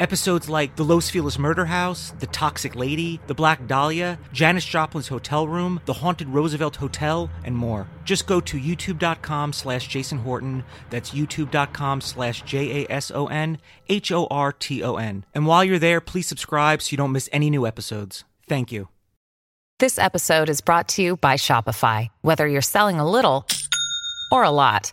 Episodes like The Los Feliz Murder House, The Toxic Lady, The Black Dahlia, Janis Joplin's Hotel Room, The Haunted Roosevelt Hotel, and more. Just go to youtube.com slash Jason Horton. That's youtube.com slash J A S O N H O R T O N. And while you're there, please subscribe so you don't miss any new episodes. Thank you. This episode is brought to you by Shopify. Whether you're selling a little or a lot,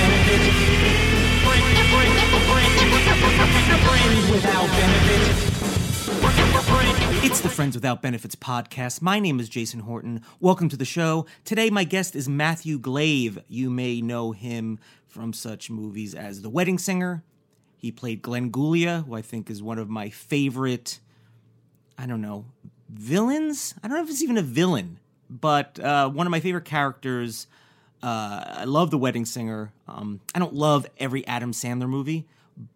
Without benefit. It's the Friends Without Benefits podcast. My name is Jason Horton. Welcome to the show. Today, my guest is Matthew Glave. You may know him from such movies as The Wedding Singer. He played Glenn Guglia, who I think is one of my favorite, I don't know, villains? I don't know if it's even a villain, but uh, one of my favorite characters. Uh, I love The Wedding Singer. Um, I don't love every Adam Sandler movie,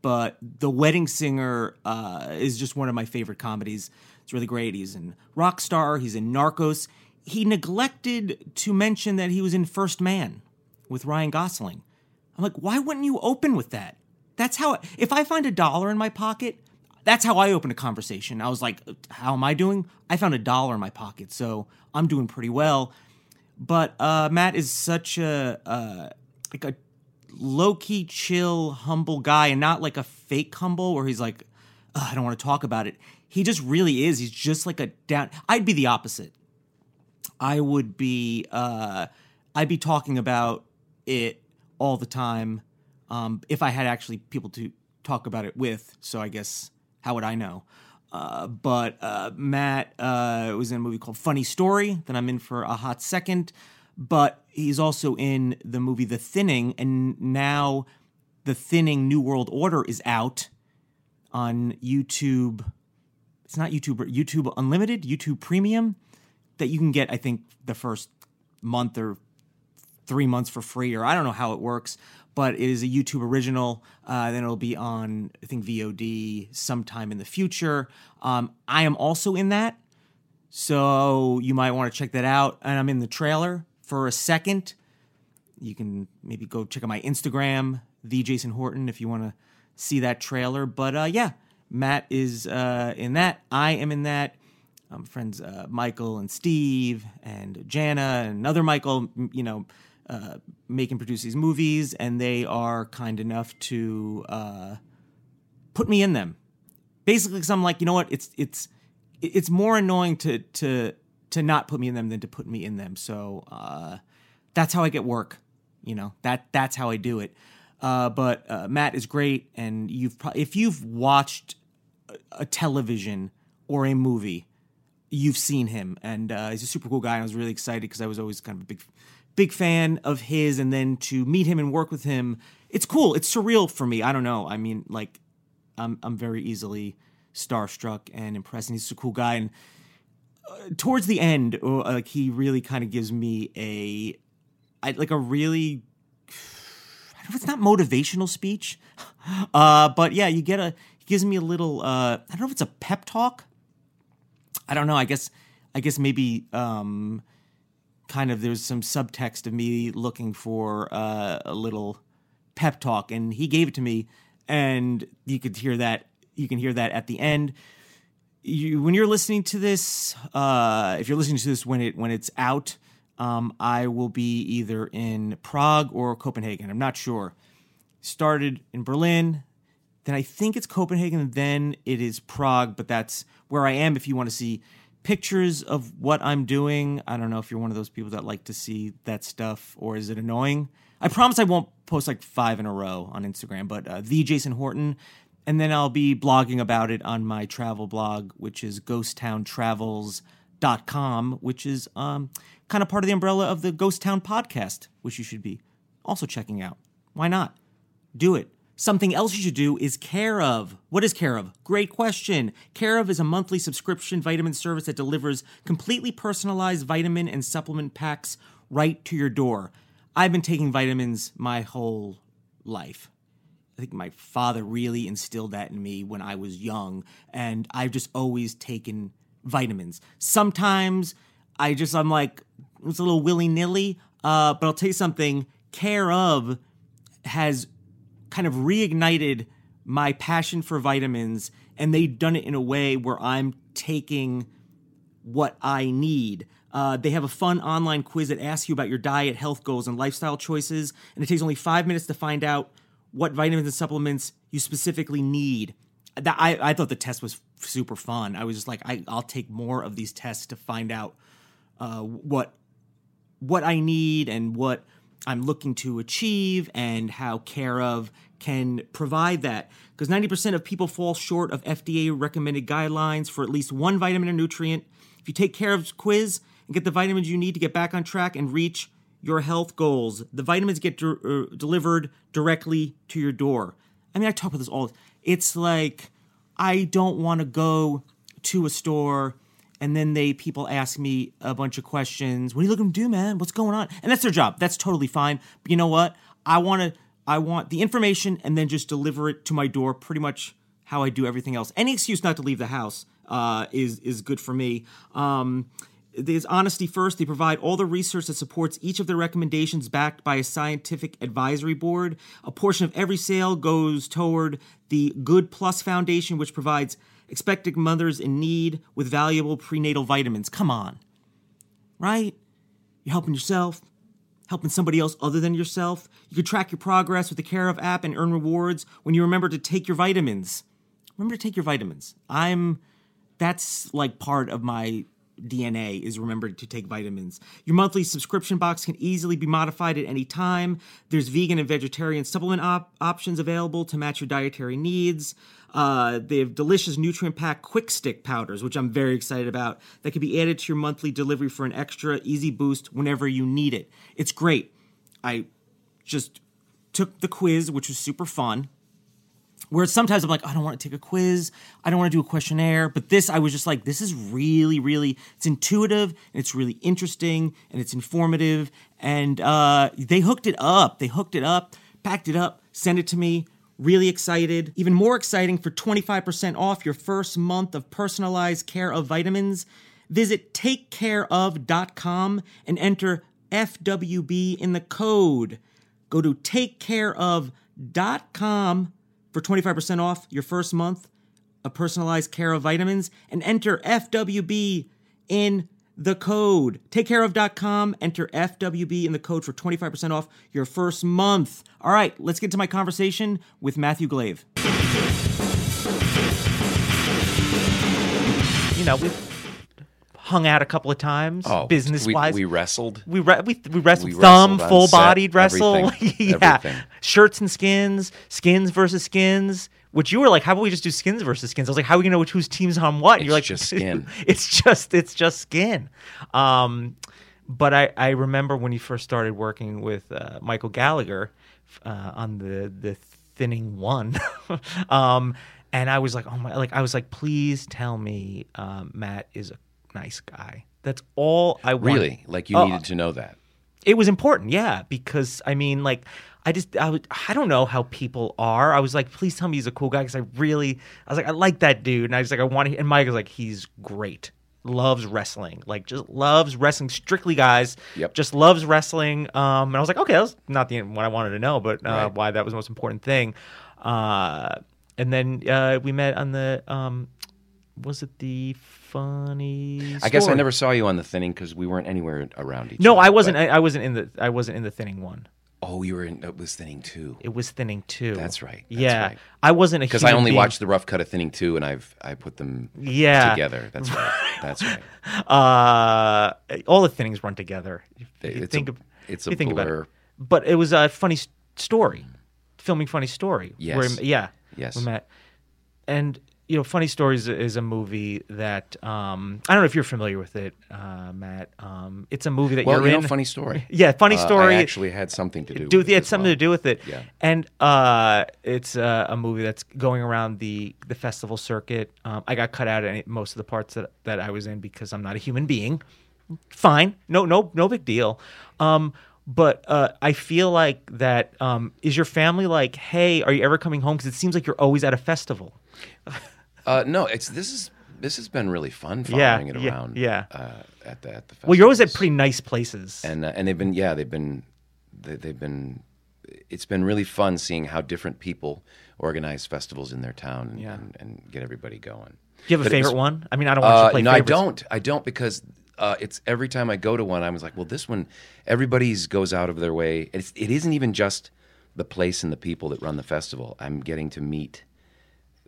but The Wedding Singer uh, is just one of my favorite comedies. It's really great. He's in Rockstar, he's in Narcos. He neglected to mention that he was in First Man with Ryan Gosling. I'm like, why wouldn't you open with that? That's how, if I find a dollar in my pocket, that's how I open a conversation. I was like, how am I doing? I found a dollar in my pocket, so I'm doing pretty well. But uh, Matt is such a, uh, like a low key, chill, humble guy, and not like a fake humble where he's like, I don't want to talk about it. He just really is. He's just like a down. I'd be the opposite. I would be. Uh, I'd be talking about it all the time. Um, if I had actually people to talk about it with, so I guess how would I know? Uh, but uh, Matt uh, was in a movie called Funny Story that I'm in for a hot second. But he's also in the movie The Thinning, and now The Thinning New World Order is out on YouTube. It's not YouTube, YouTube Unlimited, YouTube Premium, that you can get, I think, the first month or three months for free, or I don't know how it works, but it is a YouTube original. Uh, then it'll be on, I think, VOD sometime in the future. Um, I am also in that, so you might want to check that out. And I'm in the trailer for a second. You can maybe go check out my Instagram, the Jason Horton, if you want to see that trailer. But uh, yeah, Matt is uh, in that. I am in that. Um, friends uh, Michael and Steve and Jana and another Michael, you know, uh, make and produce these movies, and they are kind enough to uh, put me in them. Basically, because I'm like, you know what? It's it's it's more annoying to to to not put me in them than to put me in them. So uh, that's how I get work. You know that that's how I do it. Uh, but uh, Matt is great, and you've pro- if you've watched a, a television or a movie, you've seen him, and uh, he's a super cool guy. And I was really excited because I was always kind of a big big fan of his, and then to meet him and work with him, it's cool. It's surreal for me. I don't know. I mean, like I'm I'm very easily starstruck and impressed, and he's a cool guy. And uh, towards the end, uh, like he really kind of gives me a I, like a really I don't know if it's not motivational speech, uh, but yeah, you get a he gives me a little uh, I don't know if it's a pep talk. I don't know. I guess I guess maybe um, kind of there's some subtext of me looking for uh, a little pep talk, and he gave it to me, and you could hear that. You can hear that at the end. You, when you're listening to this, uh, if you're listening to this when it when it's out, um, I will be either in Prague or Copenhagen. I'm not sure. Started in Berlin, then I think it's Copenhagen, then it is Prague, but that's where I am. If you want to see pictures of what I'm doing, I don't know if you're one of those people that like to see that stuff or is it annoying? I promise I won't post like five in a row on Instagram, but uh, the Jason Horton, and then I'll be blogging about it on my travel blog, which is com, which is um, kind of part of the umbrella of the Ghost Town podcast, which you should be also checking out. Why not? Do it. Something else you should do is Care of. What is Care of? Great question. Care of is a monthly subscription vitamin service that delivers completely personalized vitamin and supplement packs right to your door. I've been taking vitamins my whole life. I think my father really instilled that in me when I was young, and I've just always taken vitamins. Sometimes I just I'm like it's a little willy nilly, uh, but I'll tell you something. Care of has kind of reignited my passion for vitamins, and they've done it in a way where I'm taking what I need. Uh, they have a fun online quiz that asks you about your diet, health goals, and lifestyle choices, and it takes only five minutes to find out what vitamins and supplements you specifically need. That I, I thought the test was super fun. I was just like, I, I'll take more of these tests to find out uh, what what I need and what I'm looking to achieve and how Care of can provide that. Because 90% of people fall short of FDA recommended guidelines for at least one vitamin or nutrient. If you take Care of's quiz and get the vitamins you need to get back on track and reach your health goals, the vitamins get de- uh, delivered directly to your door. I mean, I talk about this all. It's like I don't want to go to a store and then they people ask me a bunch of questions. What are you looking to do, man? What's going on? And that's their job. That's totally fine. But you know what? I want to. I want the information and then just deliver it to my door. Pretty much how I do everything else. Any excuse not to leave the house uh, is is good for me. Um, there's honesty first. They provide all the research that supports each of their recommendations, backed by a scientific advisory board. A portion of every sale goes toward the Good Plus Foundation, which provides expectant mothers in need with valuable prenatal vitamins. Come on. Right? You're helping yourself, helping somebody else other than yourself. You can track your progress with the Care of app and earn rewards when you remember to take your vitamins. Remember to take your vitamins. I'm that's like part of my DNA is remembered to take vitamins. Your monthly subscription box can easily be modified at any time. There's vegan and vegetarian supplement op- options available to match your dietary needs. Uh, they have delicious nutrient packed quick stick powders, which I'm very excited about, that can be added to your monthly delivery for an extra easy boost whenever you need it. It's great. I just took the quiz, which was super fun. Where sometimes I'm like, I don't want to take a quiz, I don't want to do a questionnaire, but this I was just like, this is really, really, it's intuitive and it's really interesting and it's informative, and uh, they hooked it up. They hooked it up, packed it up, sent it to me. Really excited. Even more exciting for 25% off your first month of personalized care of vitamins. Visit takecareof.com and enter FWB in the code. Go to takecareof.com for 25% off your first month of personalized care of vitamins and enter FWB in the code. Takecareof.com, enter FWB in the code for 25% off your first month. All right, let's get to my conversation with Matthew Glave. You know, we've hung out a couple of times, Oh, business wise. we, we wrestled. We re- we we wrestled We thumb, wrestled full bodied wrestle. everything, yeah, everything. shirts and skins, skins versus skins. Which you were like, how about we just do skins versus skins? I was like, how are we gonna know which whose team's on what? And you're like, It's just skin. it's just it's just skin. Um, but I I remember when you first started working with uh, Michael Gallagher uh, on the the thinning one. um, and I was like, oh my, like I was like, please tell me um, Matt is a nice guy. That's all I wanted. Really? Like you Oh, needed to know that. it was important yeah because i mean like i just i, would, I don't know how people are i was like please tell me he's a cool guy because i really i was like i like that dude and i was like i want to and mike was like he's great loves wrestling like just loves wrestling strictly guys Yep. just loves wrestling um and i was like okay that's not the what i wanted to know but uh, Right. why that was the most important thing uh and then uh we met on the um was it the funny I guess I Story? never saw you on the thinning because we weren't anywhere around each no other. i wasn't I, I wasn't in the i wasn't in the thinning one oh, you were in. It was thinning too. It was thinning too. That's right, that's yeah, right. I wasn't a Because I human only being- watched the rough cut of thinning two, and I've I put them Yeah. together. That's right. That's right. Uh, all the thinnings run together. If you It's think a, of- it's if a you think about it. blur. But it was a funny s- story, filming funny story. Yes. Where, yeah. Yes. We met, and you know, Funny Stories is a movie that um, I don't know if you're familiar with it, uh, Matt. Um, it's a movie that Well, you're you know, in. funny story. Yeah, funny Uh, story. I actually had something to do. do with it had something well. to do with it. Yeah. And uh, it's uh, a movie that's going around the the festival circuit. Um, I got cut out of any, most of the parts that that I was in because I'm not a human being. Fine, no, no, no big deal. Um, but uh, I feel like that um, is your family like, hey, are you ever coming home? Because it seems like you're always at a festival. Uh, no, it's this is this has been really fun Yeah, it around. yeah. Uh, at the at the Well, you're always at pretty nice places. and uh, and they've been yeah they've been they, they've been it's been really fun seeing how different people organize festivals in their town and, Yeah. and, and get everybody going. do you have a but it was- favorite one? I mean, I don't want you to Uh, play no, favorites. I don't. I don't because uh, it's every time I go to one, I was like, well, this one, everybody's goes out of their way. It's, it isn't even just the place and the people that run the festival. I'm getting to meet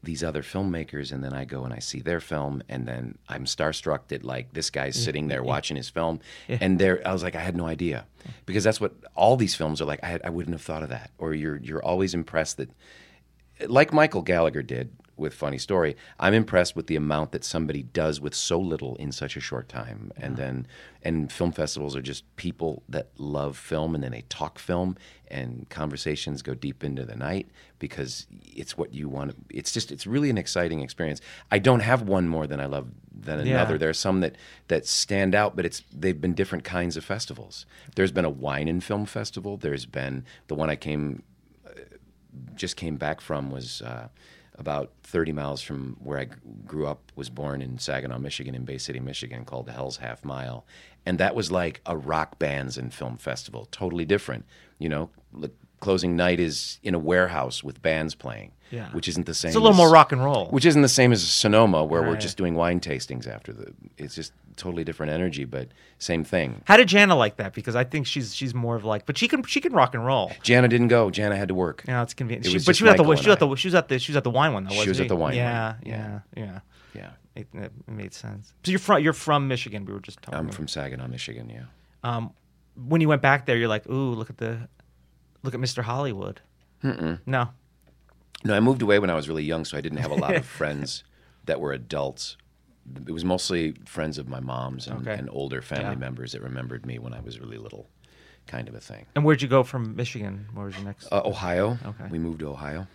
these other filmmakers, and then I go and I see their film, and then I'm starstruck that like this guy's sitting there watching his film, and there I was like, I had no idea, because that's what all these films are like. I had, I wouldn't have thought of that. Or you're you're always impressed that like Michael Gallagher did with Funny Story, I'm impressed with the amount that somebody does with so little in such a short time. And then, and film festivals are just people that love film, and then they talk film, and conversations go deep into the night because it's what you want. It's just, it's really an exciting experience. I don't have one more than I love than Yeah. another. There are some that that stand out, but it's they've been different kinds of festivals. There's been a wine and film festival. There's been the one I came just came back from was uh, about 30 miles from where I grew up, was born in Saginaw, Michigan, in Bay City, Michigan, called the Hell's Half Mile. And that was like a rock bands and film festival, totally different. You know, the closing night is in a warehouse with bands playing, Yeah. which isn't the same. It's a little as- more rock and roll. Which isn't the same as Sonoma, where we're just doing wine tastings after the. It's just totally different energy, but same thing. How did Jana like that? Because I think she's she's more of like, but she can she can rock and roll. Jana didn't go. Jana had to work. Yeah, it's convenient. It She, was but she was at the she was at the she was at the she was at the wine one though. She was at the wine Yeah, one, yeah, yeah. yeah. It, it made sense. So you're from you're from Michigan. We were just talking. I'm from Saginaw, Michigan. Yeah. Um, when you went back there, you're like, ooh, look at the, look at Mr. Hollywood. Mm-mm. No. No, I moved away when I was really young, so I didn't have a lot of friends that were adults. It was mostly friends of my mom's and, Okay. and older family Yeah. members that remembered me when I was really little, kind of a thing. And where'd you go from Michigan? Where was your next? Uh, Ohio. Okay. We moved to Ohio.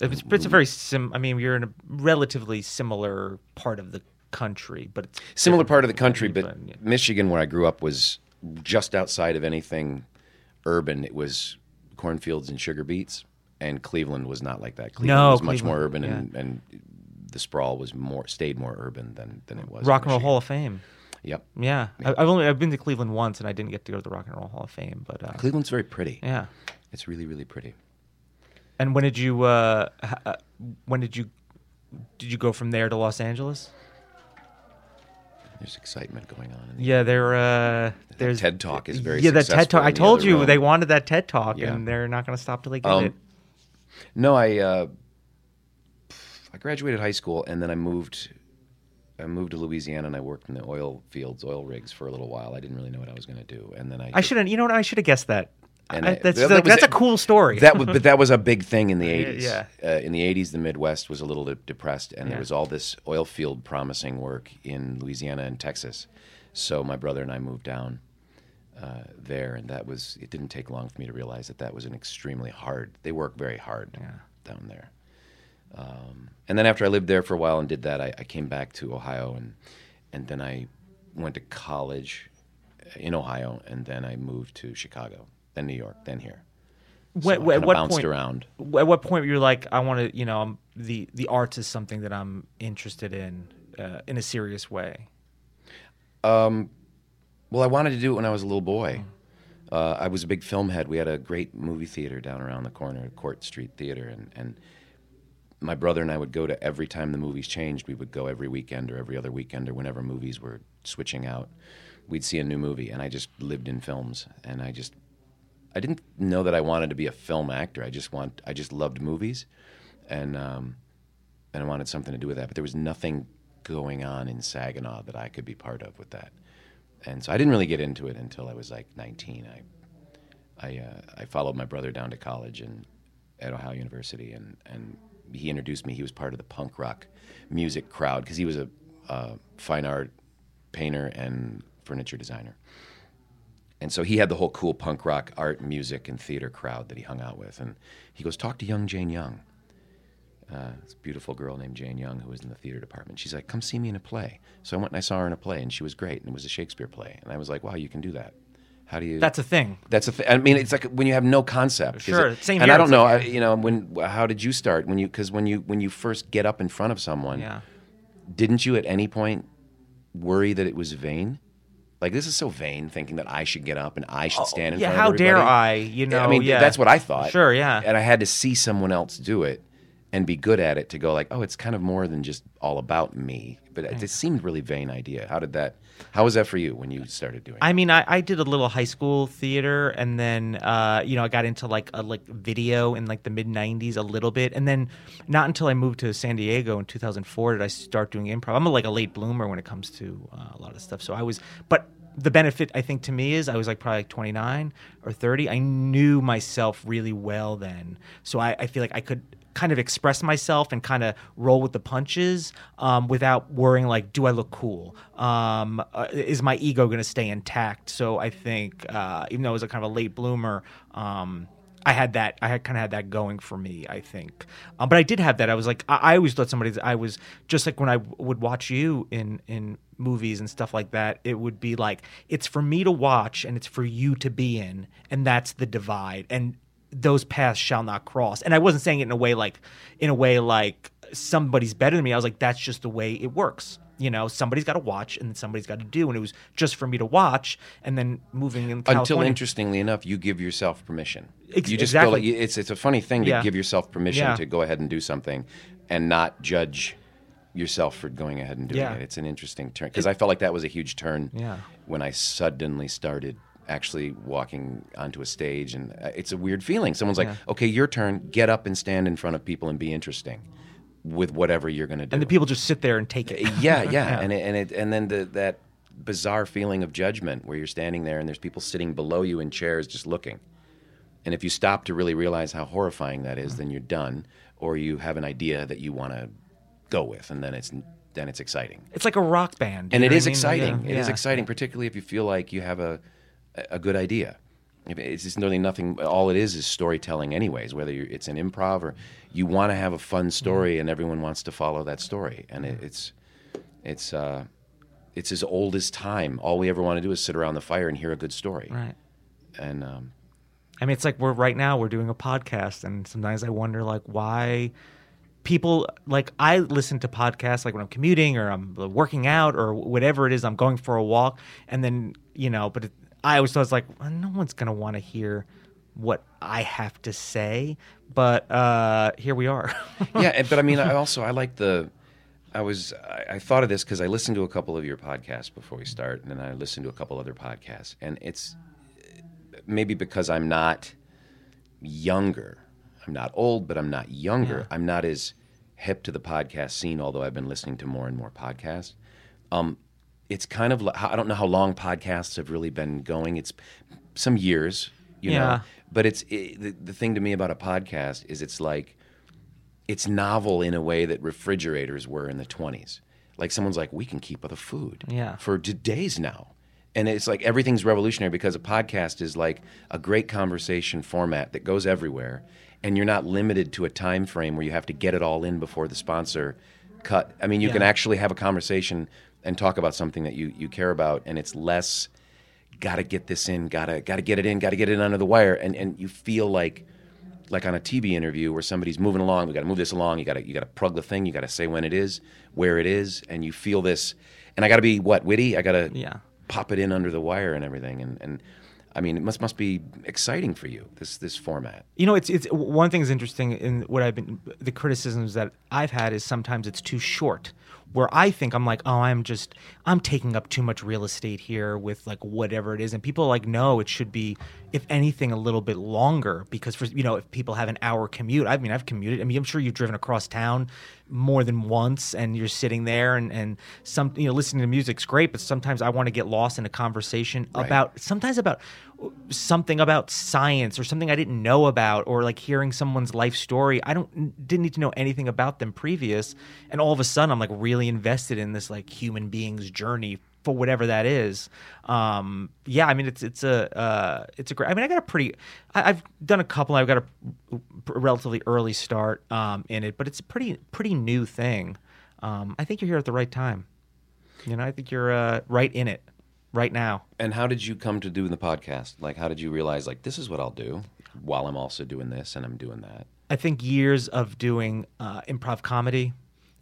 it's, it's a very sim. I mean, you're in a relatively similar part of the country, but Similar part of the country, me, but yeah. Michigan, where I grew up, was just outside of anything urban. It was cornfields and sugar beets, and Cleveland was not like that. Cleveland No, was much more Cleveland, urban, and, and the sprawl was more stayed more urban than, than it was. Rock and Roll Hall of Fame. Yep. Yeah, I, I've only I've been to Cleveland once, and I didn't get to go to the Rock and Roll Hall of Fame. But uh, Cleveland's very pretty. yeah. It's really, really pretty. And when did you uh, uh, when did you did you go from there to Los Angeles? There's excitement going on. In the Yeah, there. Uh, there's TED Talk is very yeah. That TED Talk. I told you room. they wanted that TED Talk, Yeah. and they're not going to stop till they get Um, it. No, I uh, I graduated high school and then I moved. I moved to Louisiana and I worked in the oil fields, oil rigs for a little while. I didn't really know what I was going to do, and then I. I should have. You know what? I should have guessed that. And I- that's that- that's a cool story. That was, but that was a big thing in the '80s. yeah. Uh, in the '80s, the Midwest was a little bit depressed, and Yeah. there was all this oil field promising work in Louisiana and Texas. So my brother and I moved down uh, there, and that was. It didn't take long for me to realize that that was an extremely hard. They work very hard down there. Um, and then after I lived there for a while and did that, I, I came back to Ohio, and and then I went to college in Ohio, and then I moved to Chicago, then New York, then here. So what bounced point? around. At what point were you like, I want to, you know, um, the the arts is something that I'm interested in uh, in a serious way. Um, Well, I wanted to do it when I was a little boy. Uh, I was a big film head. We had a great movie theater down around the corner, Court Street Theater, and, and my brother and I would go to every time the movies changed. We would go every weekend or every other weekend or whenever movies were switching out. We'd see a new movie, and I just lived in films, and I just I didn't know that I wanted to be a film actor. I just want I just loved movies, and um, and I wanted something to do with that. But there was nothing going on in Saginaw that I could be part of with that, and so I didn't really get into it until I was like 19. I I uh, I followed my brother down to college and at Ohio University and and he introduced me. He was part of the punk rock music crowd because he was a uh, fine art painter and furniture designer. And so he had the whole cool punk rock art, music, and theater crowd that he hung out with. And he goes, Talk to young Jane Young. Uh, this beautiful girl named Jane Young who was in the theater department. She's like, Come see me in a play. So I went and I saw her in a play, and she was great. And it was a Shakespeare play. And I was like, Wow, you can do that. How do you. That's a thing. That's a thing. I mean, it's like when you have no concept. Sure, it- same And. I don't know, like- I, you know, when how did you start? When you because when you when you first get up in front of someone, Yeah. didn't you at any point worry that it was vain? Like this is so vain, thinking that I should get up and I should oh, stand in Oh, yeah, front how of everybody. dare I, you know, I mean, yeah. that's what I thought. Sure, yeah. And I had to see someone else do it and be good at it to go like, oh, it's kind of more than just all about me. But it, it seemed really vain idea. How did that? How was that for you when you started doing? it? I mean, I, I did a little high school theater, and then uh, you know I got into like a like video in like the mid '90s a little bit, and then not until I moved to San Diego in 2004 did I start doing improv. I'm a, like a late bloomer when it comes to uh, a lot of stuff. So I was, but the benefit I think to me is I was like probably like 29 or 30. I knew myself really well then, so I, I feel like I could kind of express myself and kind of roll with the punches um, without worrying like do i look cool um, uh, is my ego going to stay intact so i think uh, even though i was a kind of a late bloomer um, I had that. I had kind of had that going for me. I think, um, but I did have that. I was like, I, I always thought somebody. I was just like when I w- would watch you in in movies and stuff like that. It would be like it's for me to watch and it's for you to be in, and that's the divide. And those paths shall not cross. And I wasn't saying it in a way like in a way like somebody's better than me. I was like, that's just the way it works. You know, somebody's got to watch and somebody's got to do. And it was just for me to watch and then moving in Until interestingly enough, you give yourself permission. Ex- you just exactly. feel like it's it's a funny thing to Yeah. give yourself permission Yeah. to go ahead and do something, and not judge yourself for going ahead and doing Yeah. it. It's an interesting turn because I felt like that was a huge turn. Yeah. When I suddenly started actually walking onto a stage, and uh, it's a weird feeling. Someone's like, "Okay, your turn. Get up and stand in front of people and be interesting." With whatever you're going to do, and the people just sit there and take it. yeah, yeah, and it, and it, and then the, that bizarre feeling of judgment where you're standing there and there's people sitting below you in chairs just looking. And if you stop to really realize how horrifying that is, then you're done, or you have an idea that you want to go with, and then it's then it's exciting. It's like a rock band. And it is I mean? exciting. Yeah, It is yeah. exciting, particularly if you feel like you have a a good idea. It's just really nothing. All it is is storytelling, anyways. Whether it's an improv or you want to have a fun story, Mm-hmm. and everyone wants to follow that story, and it, it's it's uh, it's as old as time. All we ever want to do is sit around the fire and hear a good story. Right. And um, I mean, it's like we're right now we're doing a podcast, and sometimes I wonder like why people like I listen to podcasts like when I'm commuting or I'm working out or whatever it is. I'm going for a walk, and then you know, but it, I always thought it's like well, no one's gonna want to hear what I have to say, but uh here we are. yeah, but I mean, I also I like the. I was I, I thought of this because I listened to a couple of your podcasts before we start, and then I listened to a couple other podcasts, and it's maybe because I'm not younger. I'm not old, but I'm not younger. I'm not as hip to the podcast scene, although I've been listening to more and more podcasts. Um, it's kind of I don't know how long podcasts have really been going. It's some years, you Yeah. know. But it's it, the, the thing to me about a podcast is it's like it's novel in a way that refrigerators were in the 20s. Like someone's like, we can keep the food Yeah. for days now. And it's like everything's revolutionary because a podcast is like a great conversation format that goes everywhere. And you're not limited to a time frame where you have to get it all in before the sponsor cut. I mean, you can actually have a conversation and talk about something that you, you care about, and it's less gotta get this in, gotta gotta get it in, gotta get it under the wire, and and you feel like like on a TV interview where somebody's moving along, we got to move this along. You got to you got to plug the thing. You got to say when it is, where it is, and you feel this. And I got to be what witty. I got to Yeah. pop it in under the wire and everything. And and I mean, it must must be exciting for you this this format. You know, it's it's one thing is interesting in what I've been the criticisms that I've had is sometimes it's too short, where I think I'm like, oh, I'm just I'm taking up too much real estate here with like whatever it is, and people are like, no, it should be, if anything, a little bit longer because for you know if people have an hour commute, I mean I've commuted. I mean I'm sure you've driven across town more than once, and you're sitting there and and some you know listening to music's great, but sometimes I want to get lost in a conversation about sometimes about something about science or something I didn't know about or like hearing someone's life story. I don't didn't need to know anything about them previous and all of a sudden I'm like really invested in this like human being's journey for whatever that is. Um, yeah, I mean it's it's a uh, it's a great. I mean I got a pretty. I, I've done a couple. I've got a, a relatively early start um, in it, but it's a pretty pretty new thing. Um, I think you're here at the right time. You know, I think you're uh, right in it right now. And how did you come to do the podcast? Like, how did you realize like this is what I'll do while I'm also doing this and I'm doing that? I think years of doing uh, improv comedy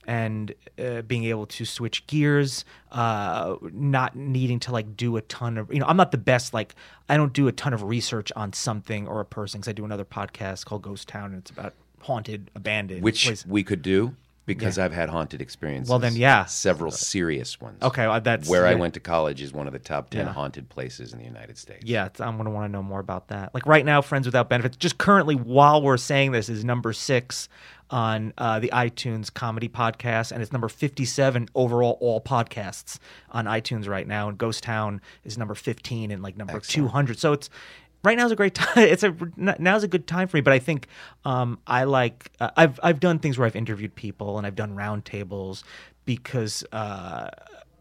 and uh, being able to switch gears, uh, not needing to like do a ton of, you know, I'm not the best, like, I don't do a ton of research on something or a person because I do another podcast called Ghost Town and it's about haunted, abandoned. Which places. we could do because I've had haunted experiences. Well, then, yeah. several serious ones. Okay, well, that's Where I went to college is one of the top ten Yeah. haunted places in the United States. Yeah, it's- I'm gonna want to know more about that. Like right now, Friends Without Benefits, just currently while we're saying this, is number six on uh, the iTunes comedy podcast, and it's number 57 overall all podcasts on iTunes right now. And Ghost Town is number 15 and like number 200. So it's right now is a great time. It's a now's a good time for me. But I think um, I like uh, I've I've done things where I've interviewed people and I've done roundtables because. Uh,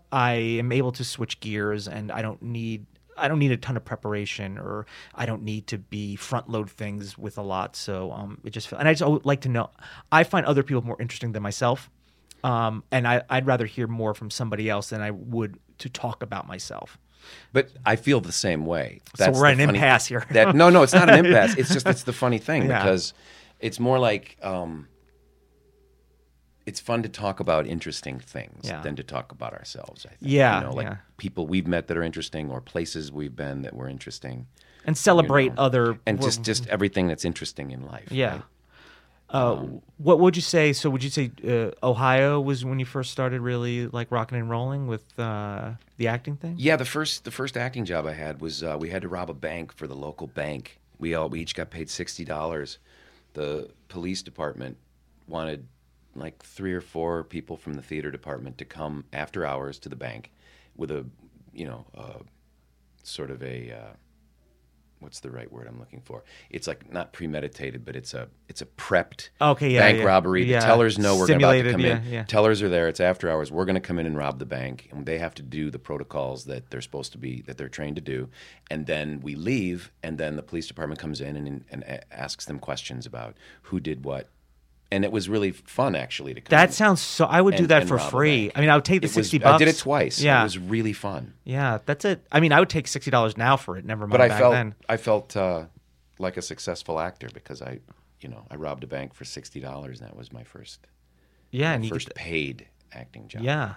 I am able to switch gears and I don't need I don't need a ton of preparation or I don't need to be front load things with a lot. So um, it just and I just like to know. I find other people more interesting than myself, um, and I, I'd rather hear more from somebody else than I would to talk about myself. But I feel the same way. So That's we're the at an funny- impasse here. that no, no, it's not an impasse. It's just it's the funny thing Yeah. because it's more like um, it's fun to talk about interesting things Yeah. than to talk about ourselves. I think. Yeah, you know, like yeah. people we've met that are interesting or places we've been that were interesting, And celebrate you know, other and just just everything that's interesting in life. yeah. right? Uh, what would you say? So, would you say uh, Ohio was when you first started really like rocking and rolling with uh, the acting thing? Yeah, the first the first acting job I had was uh, we had to rob a bank for the local bank. We all we each got paid sixty dollars. The police department wanted like three or four people from the theater department to come after hours to the bank with a you know uh, sort of a uh, what's the right word I'm looking for? It's like not premeditated, but it's a it's a prepped Okay, yeah, bank yeah. robbery. Yeah. The tellers know we're about to come in. Tellers are there. It's after hours. We're going to come in and rob the bank, and they have to do the protocols that they're supposed to be that they're trained to do. And then we leave, and then the police department comes in and, and asks them questions about who did what. And it was really fun, actually. To come That sounds so. I would do that for free. I mean, I would take the was- sixty bucks. I did it twice. Yeah, it was really fun. yeah. That's it. I mean, I would take sixty dollars now for it. Never mind But I felt then. I felt uh, like a successful actor because I, you know, I robbed a bank for sixty dollars, and that was my first Yeah, and first get, paid acting job. yeah,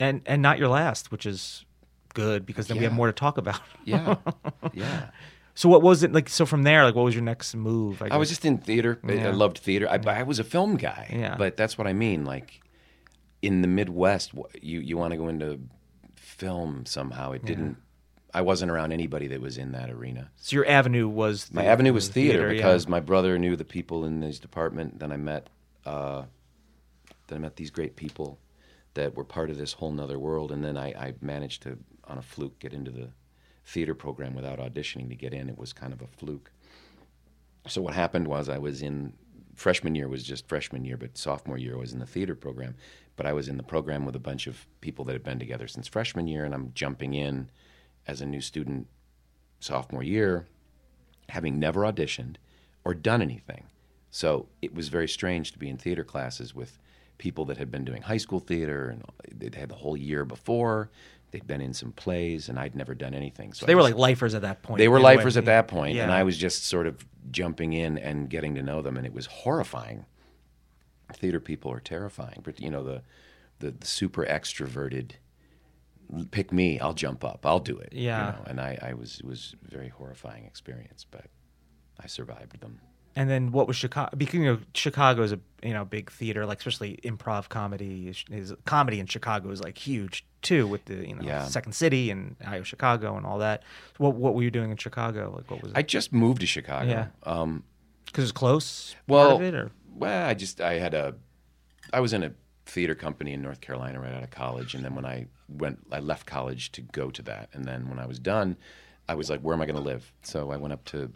and and not your last, which is good because then we have more to talk about. yeah, yeah. So what was it like? So from there, like, what was your next move? I was just in theater. I- I loved theater. I, I was a film guy. Yeah. But that's what I mean. Like in the Midwest, you you want to go into film somehow. It didn't. I wasn't around anybody that was in that arena. so your avenue was My avenue was theater, yeah. because my brother knew the people in his department. Then I met, uh, then I met these great people that were part of this whole nother world. And then I, I managed to, on a fluke, get into the theater program without auditioning to get in. It was kind of a fluke. So what happened was I was in freshman year was just freshman year, but sophomore year was in the theater program. But I was in the program with a bunch of people that had been together since freshman year, and I'm jumping in as a new student sophomore year having never auditioned or done anything. So it was very strange to be in theater classes with people that had been doing high school theater and they'd had the whole year before. They'd been in some plays and I'd never done anything. So They I were like lifers at that point. they were a way. lifers at that point, and Yeah. I was just sort of jumping in and getting to know them, and it was horrifying. Theater people are terrifying, but you know the the, the super extroverted. Pick me, I'll jump up, I'll do it. yeah you know, and I, I was it was a very horrifying experience, but I survived them. And then what was Chicago? Because you know Chicago is a you know big theater, like especially improv comedy is, is comedy in Chicago is like huge too, with the you know Yeah. Second City and IO Chicago and all that. What what were you doing in Chicago? Like what was I just moved to Chicago. Yeah. Um, Because it's close. well, it, or well, I just I had a, I was in a theater company in North Carolina right out of college, and then when I went, I left college to go to that, and then when I was done, I was like, where am I going to live? So I went up to,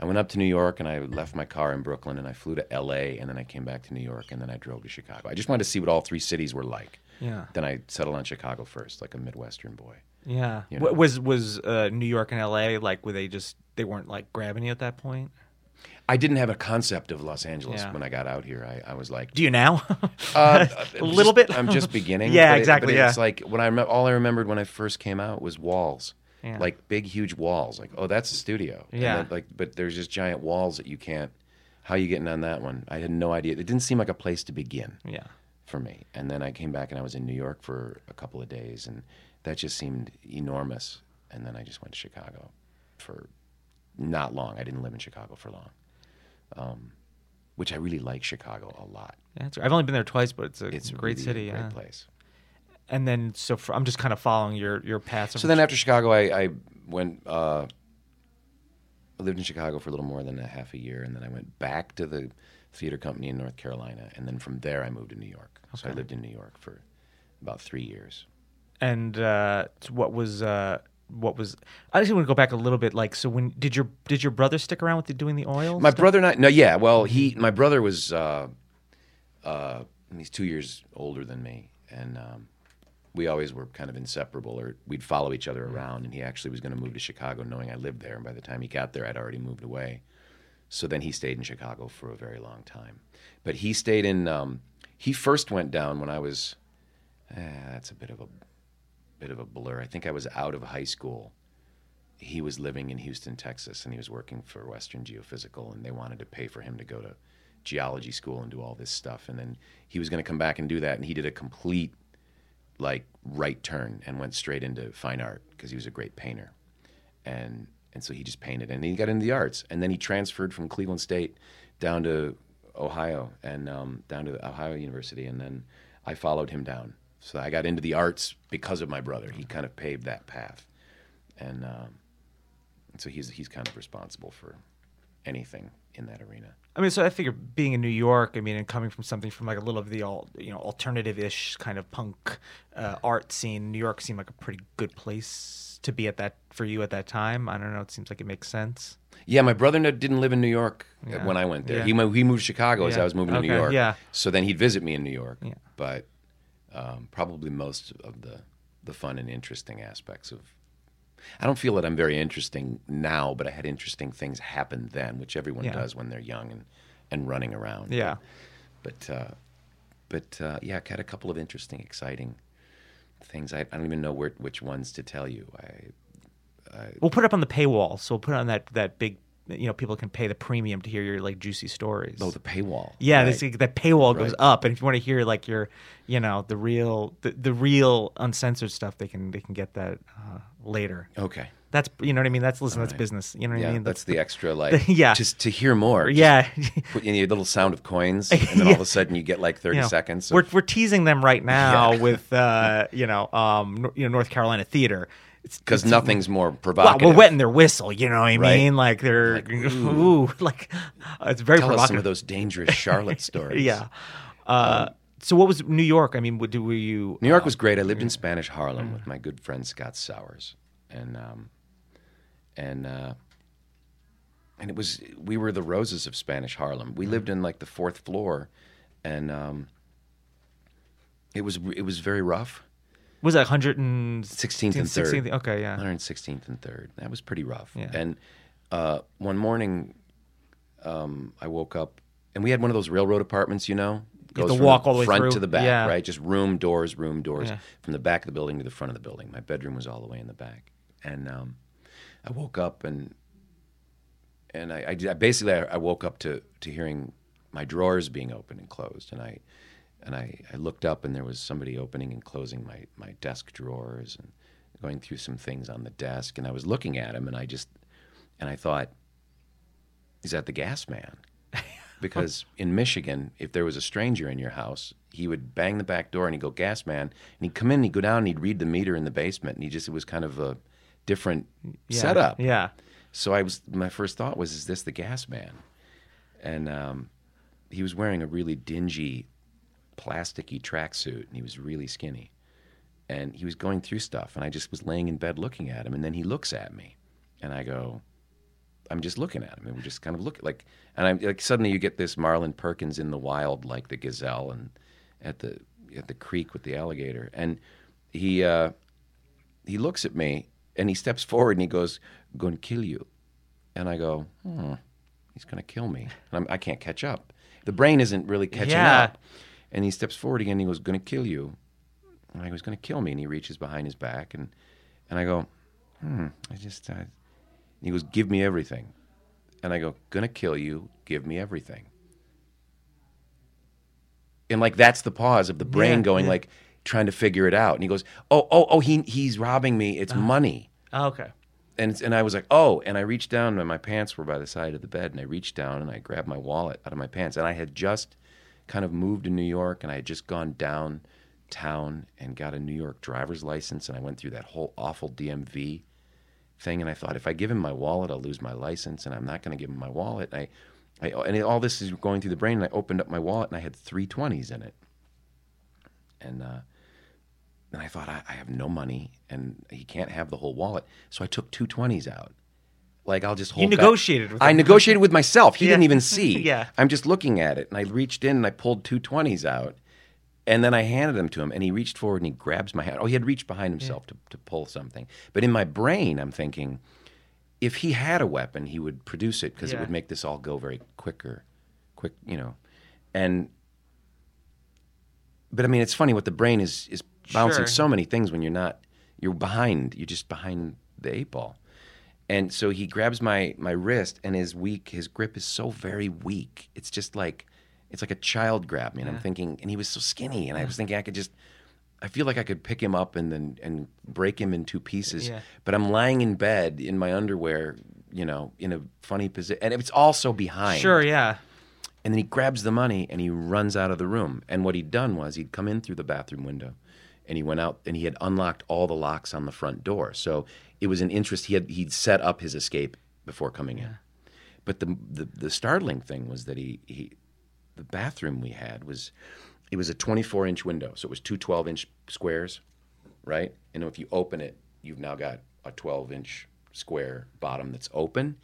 I went up to New York, and I left my car in Brooklyn, and I flew to L.A., and then I came back to New York, and then I drove to Chicago. I just wanted to see what all three cities were like. yeah, Then I settled on Chicago first, like a Midwestern boy. yeah. You know. Was was uh, New York and L.A. like were they just they weren't like grabbing you at that point? I didn't have a concept of Los Angeles Yeah. when I got out here. I, I was like, Do you now? Uh, a little just- bit. I'm just beginning. Yeah, but it- exactly, but yeah. It's like when I rem- all I remembered when I first came out was walls, Yeah. like big, huge walls. Like, oh, that's a studio. And Yeah. then, like, but there's just giant walls that you can't. How are you getting on that one? I had no idea. It didn't seem like a place to begin yeah. for me. And then I came back and I was in New York for a couple of days, and that just seemed enormous. And then I just went to Chicago for not long. I didn't live in Chicago for long, um, which I really like Chicago a lot. Yeah, I've only been there twice, but it's a It's great really city. a great yeah. place. And then, so for, I'm just kind of following your your path. So then after Chicago, I, I went. Uh, I lived in Chicago for a little more than a half a year, and then I went back to the theater company in North Carolina, and then from there I moved to New York. So I lived in New York for about three years. and uh, what was uh, what was? I just want to go back a little bit. Like, so when did your did your brother stick around with the, doing the oil? My stuff? brother and I. No, yeah. Well, he, my brother was. Uh, uh, he's two years older than me, and um, we always were kind of inseparable, or we'd follow each other around. And he actually was going to move to Chicago, knowing I lived there. And by the time he got there, I'd already moved away. So then he stayed in Chicago for a very long time. But he stayed in. Um, he first went down when I was. Eh, that's a bit of a bit of a blur. I think I was out of high school he was living in Houston, Texas, and he was working for Western Geophysical, and they wanted to pay for him to go to geology school and do all this stuff. And then he was going to come back and do that, and he did a complete like right turn and went straight into fine art because he was a great painter, and and so he just painted, and he got into the arts, and then he transferred from Cleveland State down to Ohio and um, down to Ohio University, and then I followed him down. So I got into the arts because of my brother. He kind of paved that path, and. Um, so he's he's kind of responsible for anything in that arena. I mean, so I figure being in New York, I mean, and coming from something from like a little of the all you know alternative-ish kind of punk uh, art scene, New York seemed like a pretty good place to be at that for you at that time. I don't know. It seems like it makes sense. Yeah, my brother didn't live in New York uh, Yeah. when I went there. Yeah. He mo- he moved to Chicago as I was moving to New York. yeah. So then he'd visit me in New York. Yeah. But um, probably most of the the fun and interesting aspects of. I don't feel that I'm very interesting now, but I had interesting things happen then, which everyone Yeah. does when they're young and, and running around. Yeah. But uh, but uh, yeah, I had a couple of interesting, exciting things. I, I don't even know where, which ones to tell you. I We'll put it up on the paywall, so we'll put it on that that big. You know, people can pay the premium to hear your like juicy stories. oh the paywall. Yeah, right. this, that paywall goes Right. up, and if you want to hear like your, you know, the real, the, the real uncensored stuff, they can they can get that uh, later. Okay. That's you know what I mean. That's listen, that's right. business. You know what Yeah, I mean. that's the extra like yeah. just to hear more. yeah. put in your little sound of coins, and then all of a sudden you get like thirty You know, seconds. We're we're teasing them right now Yeah. with uh, you know um you know North Carolina theater. Because nothing's more Well, provocative. we're wetting their whistle, you know what I Right. mean? Like they're Like, ooh, like uh, it's very Tell us some of those dangerous Charlotte stories. yeah. Uh, so what was New York? I mean, what do were you? New York was great. I lived in Spanish Harlem with my good friend Scott Sowers, and um, and uh, and it was we were the roses of Spanish Harlem. We lived in like the fourth floor, and um, it was it was very rough. Was it 116th 16th and 3rd. Okay, yeah. 116th and 3rd. That was pretty rough. Yeah. And uh, one morning, um, I woke up, and we had one of those railroad apartments, you know? You to from walk all the way front through? to the back, Yeah. right? Just room, doors, room, doors, Yeah. from the back of the building to the front of the building. My bedroom was all the way in the back, and um, I woke up and and I, I, I basically I, I woke up to to hearing my drawers being opened and closed, and I and I, I looked up and there was somebody opening and closing my my desk drawers and going through some things on the desk, and I was looking at him, and I just and I thought, is that the gas man. Because in Michigan, if there was a stranger in your house, he would bang the back door and he'd go, gas man. And he'd come in, and he'd go down and he'd read the meter in the basement. And he just, it was kind of a different Yeah. setup. Yeah. So I was, my first thought was, is this the gas man? And um, he was wearing a really dingy, plasticky tracksuit and he was really skinny. And he was going through stuff. And I just was laying in bed looking at him. And then he looks at me. And I go, I'm just looking at him, and we're just kind of looking like, and I'm like suddenly you get this Marlin Perkins in the wild, like the gazelle, and at the at the creek with the alligator, and he uh, he looks at me and he steps forward and he goes, going to kill you," and I go, hmm, "He's going to kill me," and I'm, I can't catch up. The brain isn't really catching Yeah. up, and he steps forward again. And he goes, "Going to kill you," and I go, "He's going to kill me," and he reaches behind his back, and and I go, "Hmm," I just. I, he goes, "Give me everything," and I go, "Gonna kill you. Give me everything." And like that's the pause of the brain Yeah, going yeah. like trying to figure it out. And he goes, "Oh, oh, oh, he he's robbing me. It's money." Oh, okay. And and I was like, "Oh!" And I reached down, and my pants were by the side of the bed, and I reached down and I grabbed my wallet out of my pants, and I had just kind of moved to New York, and I had just gone downtown and got a New York driver's license, and I went through that whole awful DMV thing, and I thought if I give him my wallet, I'll lose my license, and I'm not going to give him my wallet. And I, I, and all this is going through the brain, and I opened up my wallet, and I had three twenties in it, and uh, and I thought I, I have no money, and he can't have the whole wallet, so I took two twenties out. Like I'll just hold. back. negotiated with I negotiated with myself. He Yeah. didn't even see. Yeah. I'm just looking at it, and I reached in and I pulled two twenties out, and then I handed them to him, and he reached forward and he grabs my hand. Oh, he had reached behind himself to, to pull something. But in my brain, I'm thinking, if he had a weapon, he would produce it because it would make this all go very quicker, quick, you know. And but I mean, it's funny what the brain is is bouncing Sure. so many things when you're not you're behind. You're just behind the eight ball. And so he grabs my my wrist, and his weak his grip is so very weak. It's just like it's like a child grabbed me, and I'm thinking, and he was so skinny, and I was thinking I could just. I feel like I could pick him up and then and break him in two pieces. Yeah. But I'm lying in bed in my underwear, you know, in a funny position, and it's also behind. Sure. Yeah. And then he grabs the money and he runs out of the room. And what he'd done was he'd come in through the bathroom window and he went out and he had unlocked all the locks on the front door. So it was an interest. He had he'd set up his escape before coming in. But the, the the startling thing was that he he the bathroom we had was it was a 24 inch window. So it was two 12 inch squares, right? And if you open it, you've now got a 12 inch square bottom that's open.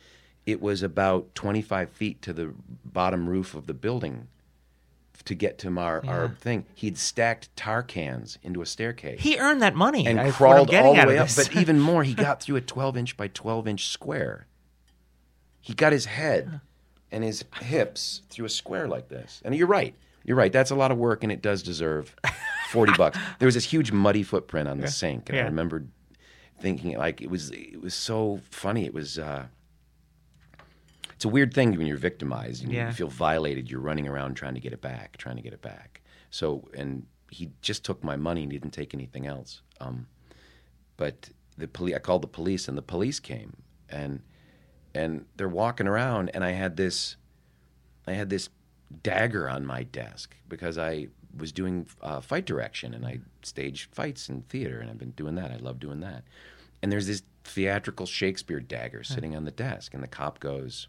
It was about 25 feet to the bottom roof of the building to get to our, our thing. He'd stacked tar cans into a staircase He earned that money and I- crawled getting all the way up. But even more, he got through a 12 inch by 12 inch square. He got his head and his hips through a square like this. And you're right. You're right. That's a lot of work, and it does deserve 40 bucks. There was this huge muddy footprint on the sink, and I Yeah. remember thinking like it was it was so funny. It was uh, it's a weird thing when you're victimized and Yeah. you feel violated. You're running around trying to get it back, trying to get it back. So and he just took my money and he didn't take anything else. Um, but the police, I called the police, and the police came, and and they're walking around, and I had this, I had this dagger on my desk because I was doing uh, fight direction and I staged fights in theater, and I've been doing that. I love doing that. And there's this theatrical Shakespeare dagger sitting on the desk, and the cop goes,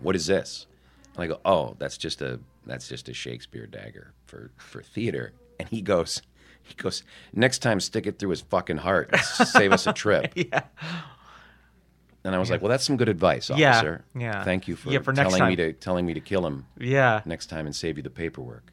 "What is this?" And I go, "Oh, that's just a that's just a Shakespeare dagger for for theater." And he goes, he goes, "Next time, stick it through his fucking heart. Save us a trip." yeah. And I was like, "Well, that's some good advice, officer. yeah. yeah. Thank you for, Yeah, for telling me to telling me to kill him Yeah. next time and save you the paperwork."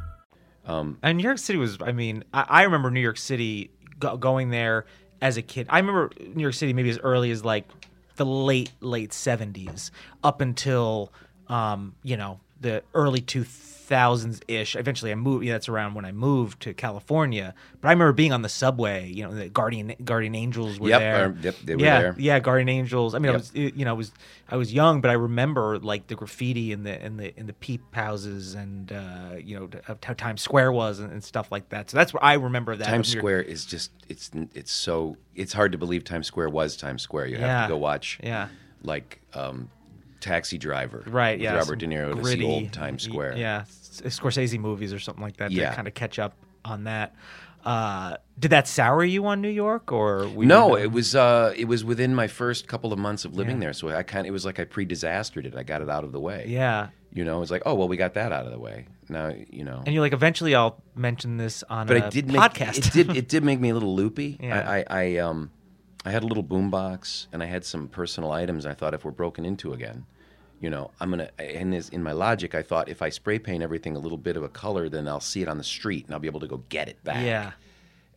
And New York City was, I mean, I, I remember New York City go, going there as a kid. I remember New York City maybe as early as like the late late seventies up until um, you know the early two thousands ish. Eventually, I moved. Yeah, that's around when I moved to California. But I remember being on the subway. You know, the Guardian Guardian Angels were Yep, there. yep, they were yeah, there. yeah, Guardian Angels. I mean, I was you know I was I was young, but I remember like the graffiti in the in the in the peep houses and uh, you know how Times Square was and, and stuff like that. So that's where I remember that. Times Square is just it's it's so it's hard to believe Times Square was Times Square. You have Yeah. to go watch Yeah. like um, Taxi Driver, right? Yeah, Robert De Niro to see old Times Square. Yeah, Scorsese movies or something like that. Yeah. to kind of catch up on that. Uh, did that sour you on New York or we No, it was uh, it was within my first couple of months of living Yeah. there. So I kind it was like I pre-disastered it. I got it out of the way. Yeah, You know, it's like, oh well, we got that out of the way. Now, you know. and you're like, eventually I'll mention this on but a it did make podcast. it did it did make me a little loopy. Yeah. I, I, I um I had a little boombox and I had some personal items. I thought if we're broken into again, you know, I'm gonna. And this, in my logic, I thought if I spray paint everything a little bit of a color, then I'll see it on the street and I'll be able to go get it back. yeah,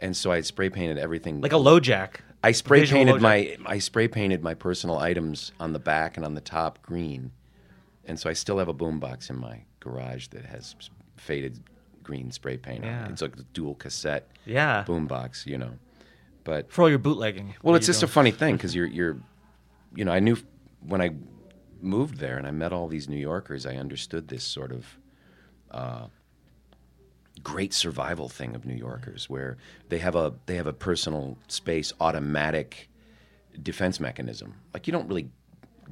And so I spray painted everything like a low jack. I spray painted my I spray painted my personal items on the back and on the top green, and so I still have a boombox in my garage that has faded green spray paint on Yeah. it. It's like a dual cassette Yeah, boombox, you know. But for all your bootlegging. well, it's just a funny thing because you're you're, you know, I knew when I moved there and I met all these New Yorkers, I understood this sort of. Uh, great survival thing of New Yorkers, where they have a they have a personal space automatic defense mechanism. Like you don't really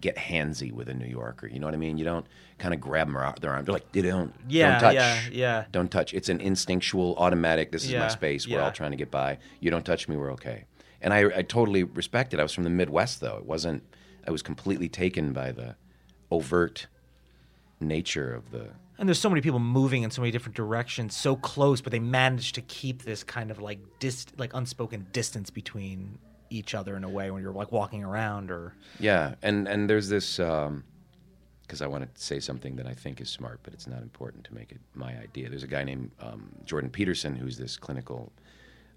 get handsy with a New Yorker. You know what I mean? You don't kind of grab them ar- their arm. They're like, they don't, Yeah, don't touch. yeah, yeah. Don't touch. It's an instinctual, automatic. This is Yeah, my space. We're yeah. all trying to get by. You don't touch me. We're okay. And I, I totally respect it. I was from the Midwest, though. It wasn't. I was completely taken by the overt nature of the. And there's so many people moving in so many different directions, so close, but they manage to keep this kind of like dis- like unspoken distance between each other in a way when you're like walking around or Yeah, and and there's this because I want to say something that I think is smart, but it's not important to make it my idea. There's a guy named um, Jordan Peterson who's this clinical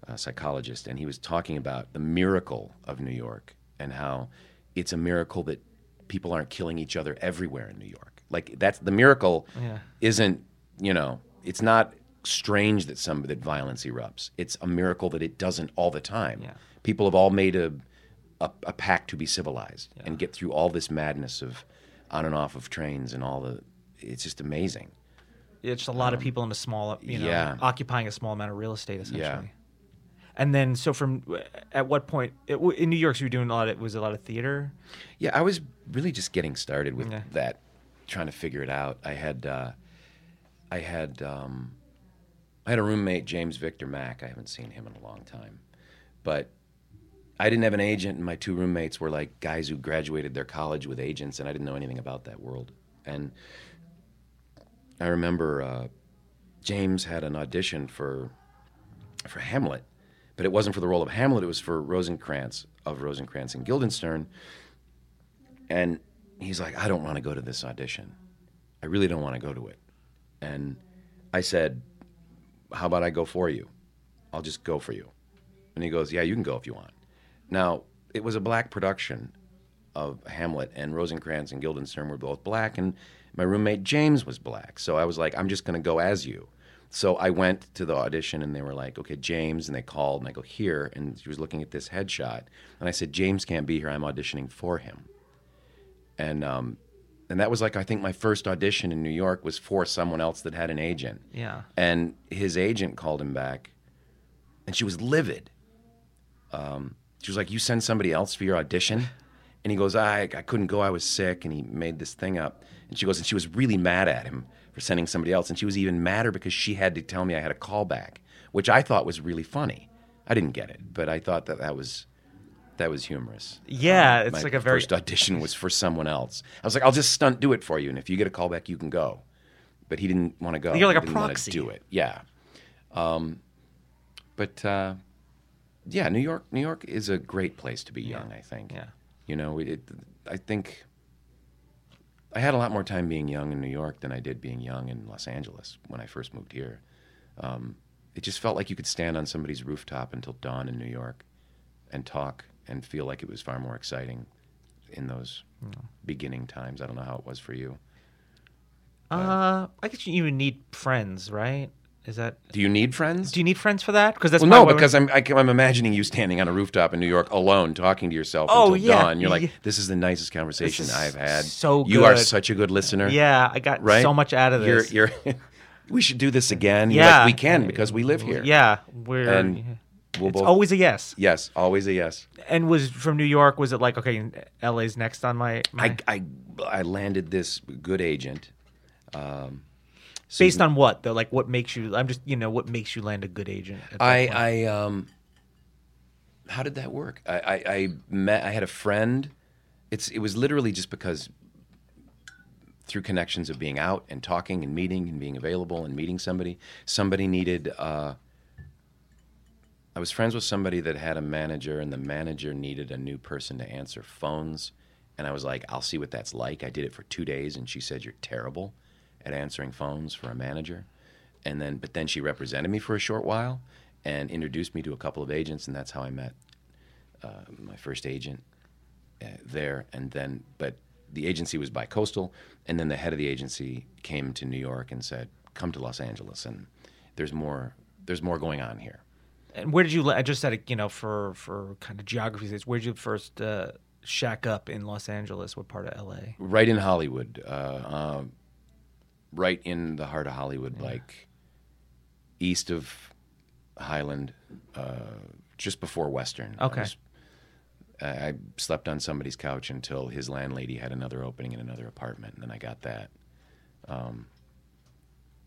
uh, psychologist, and he was talking about the miracle of New York and how it's a miracle that people aren't killing each other everywhere in New York. Like that's the miracle. Yeah. Isn't you know? It's not strange that some that violence erupts. It's a miracle that it doesn't all the time. Yeah. People have all made a a, a pact to be civilized and get through all this madness of on and off of trains and all the. It's just amazing. it's a lot of people in a small you know Um, yeah. occupying a small amount of real estate essentially. Yeah. And then so from at what point it, in New York so you were doing a lot of was a lot of theater? Yeah, I was really just getting started with Okay. that, trying to figure it out. I had, uh, I had, um, I had a roommate, James Victor Mack. I haven't seen him in a long time, but I didn't have an agent, and my two roommates were like guys who graduated their college with agents, and I didn't know anything about that world. And I remember uh, James had an audition for for Hamlet, but it wasn't for the role of Hamlet. It was for Rosencrantz of Rosencrantz and Guildenstern. And he's like, I don't want to go to this audition. I really don't want to go to it. And I said, How about I go for you? I'll just go for you. And he goes, Yeah, you can go if you want. Now, it was a black production of Hamlet, and Rosencrantz and Guildenstern were both black, and my roommate James was black. So I was like, I'm just going to go as you. So I went to the audition, and they were like, Okay, James. And they called, and I go, Here. And she was looking at this headshot. And I said, James can't be here. I'm auditioning for him and um, and that was like I think my first audition in New York was for someone else that had an agent. Yeah. And his agent called him back, and she was livid. Um, she was like, "You send somebody else for your audition," and he goes, "I I couldn't go. I was sick." And he made this thing up, and she goes, and she was really mad at him for sending somebody else, and she was even madder because she had to tell me I had a callback, which I thought was really funny. I didn't get it, but I thought that that was that was humorous. Yeah, Um, it's like a very first audition was for someone else. I was like, I'll just stunt do it for you, and if you get a callback, you can go. But he didn't want to go. You're like He a proxy. do it. Yeah. Um, but uh, yeah, New York. New York is a great place to be young. I think. Yeah. You know, we it, I think I had a lot more time being young in New York than I did being young in Los Angeles when I first moved here. Um, it just felt like you could stand on somebody's rooftop until dawn in New York and talk and feel like it was far more exciting in those beginning times. I don't know how it was for you. Uh, I guess you even need friends, right? Is that? Do you need friends? Do you need friends for that? Because that's well, no, because I'm I, am imagining you standing on a rooftop in New York alone, talking to yourself Oh, until yeah, dawn. You're like, "This is the nicest conversation I've had." so You are such a good listener. Yeah, I got right. so much out of this. You're, you're we should do this again. Yeah. like, we can because we live here. Yeah, we're. and we'll it's both. always a yes. yes, always a yes. And was from New York. Was it like okay, LA's next on my? my I, I I landed this good agent. Um, based on what though? Like what makes you? I'm just you know what makes you land a good agent. at I point? I um. How did that work? I, I I met. I had a friend. It's it was literally just because through connections of being out and talking and meeting and being available and meeting somebody. Somebody needed. Uh, I was friends with somebody that had a manager, and the manager needed a new person to answer phones. And I was like, I'll see what that's like. I did it for two days, and she said, You're terrible at answering phones for a manager. And then, but then she represented me for a short while and introduced me to a couple of agents, and that's how I met uh, my first agent uh, there. And then, but the agency was bi coastal, and then the head of the agency came to New York and said, "Come to Los Angeles, and there's more. There's more going on here." And where did you? I just said it. You know, for for kind of geography sake, where did you first uh, shack up in Los Angeles? What part of LA? Right in Hollywood, uh, um, right in the heart of Hollywood, like east of Highland, uh, just before Western. I Okay. was- I, I slept on somebody's couch until his landlady had another opening in another apartment, and then I got that um,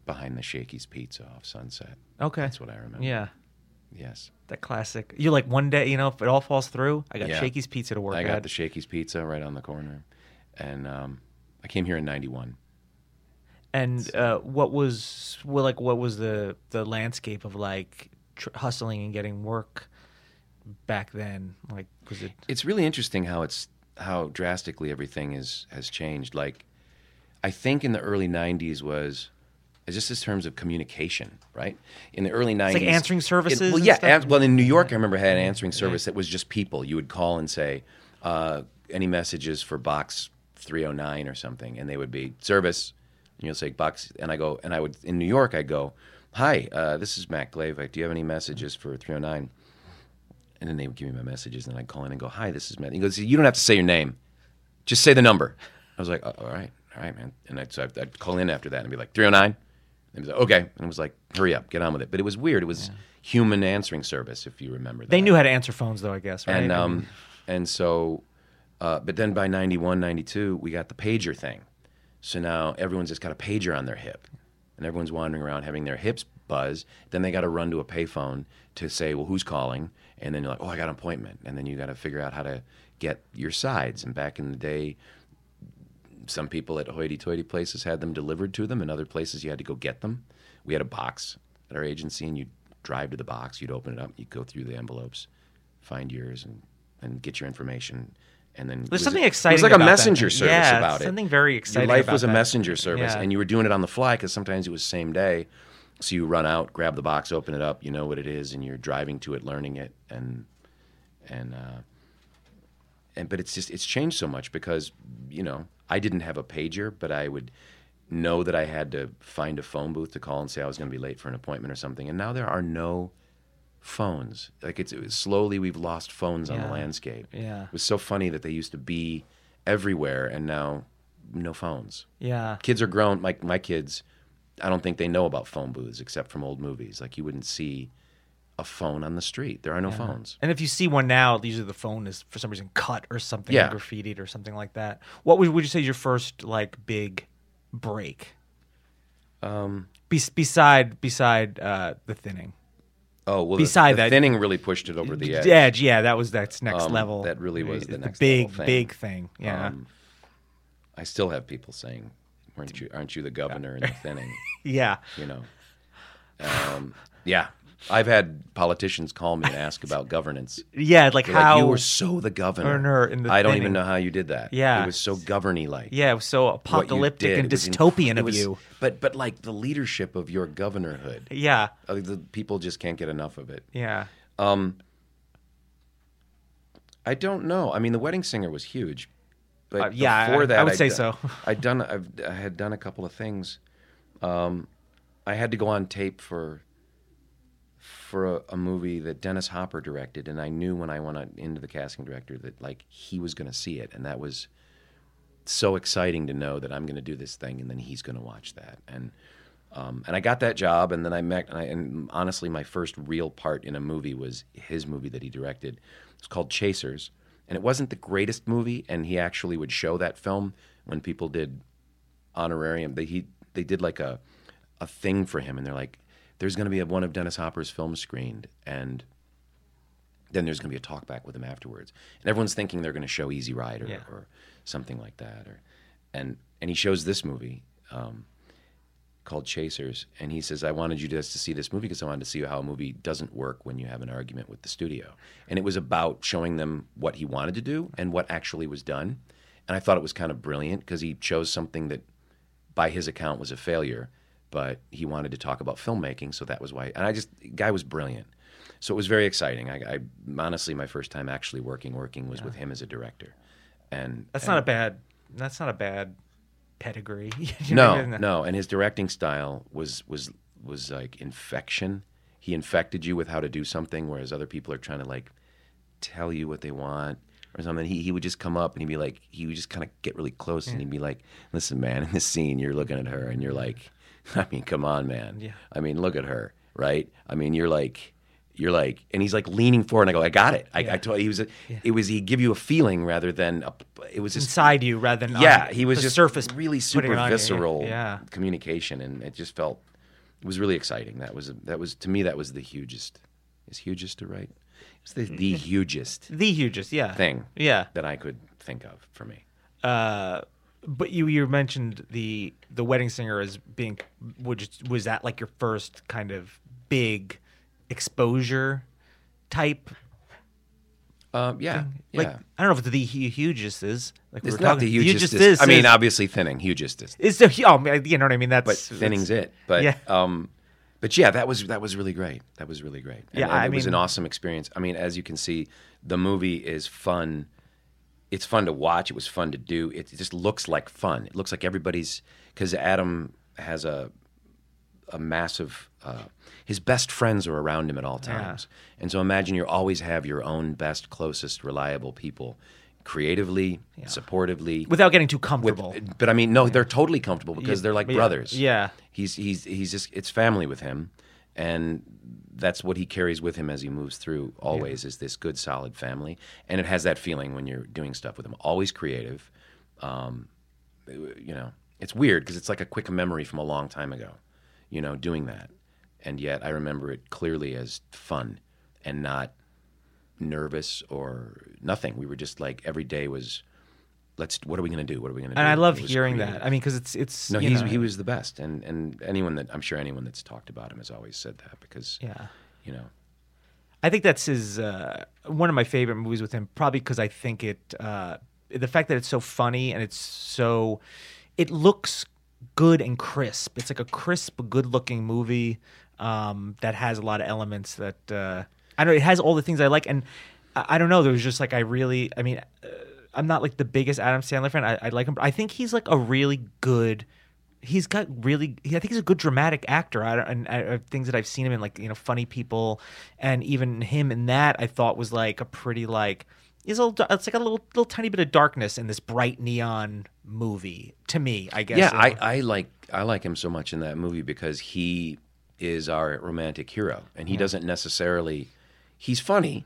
behind the Shakey's Pizza off Sunset. Okay, That's what I remember. Yeah, Yes. that classic. You're like one day, you know, if it all falls through, I got Yeah. Shakey's Pizza to work I got at. the Shakey's Pizza right on the corner, and um, I came here in '91. And uh, what was well, like what was the the landscape of like tr- hustling and getting work back then? Like, was it? It's really interesting how it's how drastically everything is has changed. Like, I think in the early '90s was just in terms of communication, right? In the early '90s, like answering services well, and yeah. well, in New York, I remember I had an answering service that was just people. You would call and say, uh, "Any messages for box 309 or something?" And they would be service. And you'll say box, and I go, and I would in New York, I'd go, "Hi, uh, this is Matt Glave. Do you have any messages for 309?" And then they would give me my messages, and I'd call in and go, "Hi, this is Matt." He goes, "You don't have to say your name, just say the number." I was like, oh, "All right, all right, man." And I'd, so I'd, I'd call in after that and be like, "309." And he was like, "Okay," and it was like, "Hurry up, get on with it." But it was weird. It was human answering service, if you remember. that. They knew how to answer phones, though. I guess, right? and um, and so, uh, but then by 91, 92, we got the pager thing. So now everyone's just got a pager on their hip, and everyone's wandering around having their hips buzz. Then they got to run to a payphone to say, "Well, who's calling?" And then you're like, "Oh, I got an appointment." And then you got to figure out how to get your sides. And back in the day, some people at hoity-toity places had them delivered to them, and other places you had to go get them. We had a box at our agency, and you'd drive to the box, you'd open it up, you'd go through the envelopes, find yours, and, and get your information. And then There's something It exciting was like a that messenger thing. service Yeah, about it. something very exciting Your life was a that. messenger service, Yeah. and you were doing it on the fly because sometimes it was same day. So you run out, grab the box, open it up, you know what it is, and you're driving to it, learning it, and and uh, and but it's just it's changed so much because you know I didn't have a pager, but I would know that I had to find a phone booth to call and say I was going to be late for an appointment or something. And now there are no phones. Like it's it slowly we've lost phones on the landscape. Yeah. it was so funny that they used to be everywhere, and now no phones. yeah, Kids are grown. My my kids, I don't think they know about phone booths except from old movies. Like you wouldn't see a phone on the street. There are no phones. And if you see one now, usually the phone is for some reason cut or something, Yeah. graffitied or something like that. What would, would you say is your first like big break? Um, Bes- beside beside uh, the thinning, Oh well, Beside the, the that- thinning really pushed it over the edge. edge. Yeah, that was that's next Um, level. that really was the next big level thing. big thing. Yeah, Um, I still have people saying, "Weren't you? Aren't you the governor in the thinning?" yeah. You know. Um, yeah, I've had politicians call me and ask about governance. Yeah, like They're how like, you were so the governor. In the I don't thinning. even know how you did that. Yeah. it was so governy like. yeah, it was so apocalyptic and dystopian of was- you. But but like the leadership of your governorhood, Yeah, uh, the people just can't get enough of it. yeah, I don't know. I mean, the wedding singer was huge. but Uh, yeah, I- before that, I would I'd say done- so. I'd done. I've, I had done a couple of things. Um, I had to go on tape for for a, a movie that Dennis Hopper directed, and I knew when I went into the casting director that like he was going to see it, and that was so exciting to know that I'm going to do this thing, and then he's going to watch that, and um, and I got that job, and then I met, and, I, and honestly, my first real part in a movie was his movie that he directed. It's called Chasers, and it wasn't the greatest movie, and he actually would show that film when people did honorarium. They he they did like a a thing for him, and they're like, "There's going to be a, one of Dennis Hopper's films screened," and then there's going to be a talk back with him afterwards, and everyone's thinking they're going to show Easy Rider Yeah. or something like that, or and and he shows this movie. Um, called Chasers, and he says, "I wanted you just to see this movie because I wanted to see how a movie doesn't work when you have an argument with the studio." And it was about showing them what he wanted to do and what actually was done. And I thought it was kind of brilliant because he chose something that, by his account, was a failure, but he wanted to talk about filmmaking, so that was why. And I just, guy was brilliant. So it was very exciting. I, I honestly, my first time actually working, working was with him as a director. And That's and- not a bad. That's not a bad pedigree. You know I no, mean? no, and his directing style was was was like infection. He infected you with how to do something, whereas other people are trying to like tell you what they want or something. He he would just come up and he'd be like, he would just kind of get really close and he'd be like, "Listen, man, in this scene, you're looking at her and you're like, I mean, come on, man. Yeah. I mean, look at her, right? I mean, you're like." You're like, and he's like leaning forward, and I go, "I got it." I, I told he was. A, It was he'd give you a feeling rather than a, it was just inside you rather than on yeah, he was just surface really super on you. visceral Yeah, communication, and it just felt it was really exciting. That was that was to me that was the hugest. Is hugest to write? It's the the hugest the hugest. Yeah, thing Yeah, that I could think of for me. uh, but you you mentioned the the wedding singer as being was was that like your first kind of big exposure type? Um, yeah, Like yeah. I don't know if it's the hu- hugest is like we It's were not talking- the hugest. is- I mean, is- obviously thinning, hugest is, It's the oh, you know what I mean. That's but thinning's it. But yeah. um, but yeah, that was that was really great. That was really great. And, Yeah, and it was an awesome experience. I mean, as you can see, the movie is fun. It's fun to watch. It was fun to do. It just looks like fun. It looks like everybody's because Adam has a a massive. Uh, his best friends are around him at all times, and so imagine you always have your own best, closest, reliable people, creatively, supportively, without getting too with, comfortable. but I mean, no, they're totally comfortable because Yeah, they're like brothers. yeah. he's he's he's just it's family with him, and that's what he carries with him as he moves through. Always is this good, solid family, and it has that feeling when you're doing stuff with him. Always creative. Um, you know, it's weird because it's like a quick memory from a long time ago. You know, doing that, and yet I remember it clearly as fun and not nervous or nothing. We were just like every day was. Let's. What are we going to do? What are we going to do? and I love hearing creative. that. I mean, because it's it's No, he's, know, he was the best, and and anyone that I'm sure anyone that's talked about him has always said that because yeah. you know I think that's his uh, one of my favorite movies with him. Probably because I think it uh, the fact that it's so funny and it's so it looks good and crisp. It's like a crisp, good-looking movie um, that has a lot of elements that uh, I don't. know, It has all the things I like, and I, I don't know. There was just like I really. I mean, uh, I'm not like the biggest Adam Sandler fan. I, I like him. I think he's like a really good he's got really I think he's a good dramatic actor I, and uh, things that I've seen him in like you know funny people and even him in that I thought was like a pretty like is a little, it's like a little little tiny bit of darkness in this bright neon movie to me I guess yeah I, I like I like him so much in that movie because he is our romantic hero and he doesn't necessarily he's funny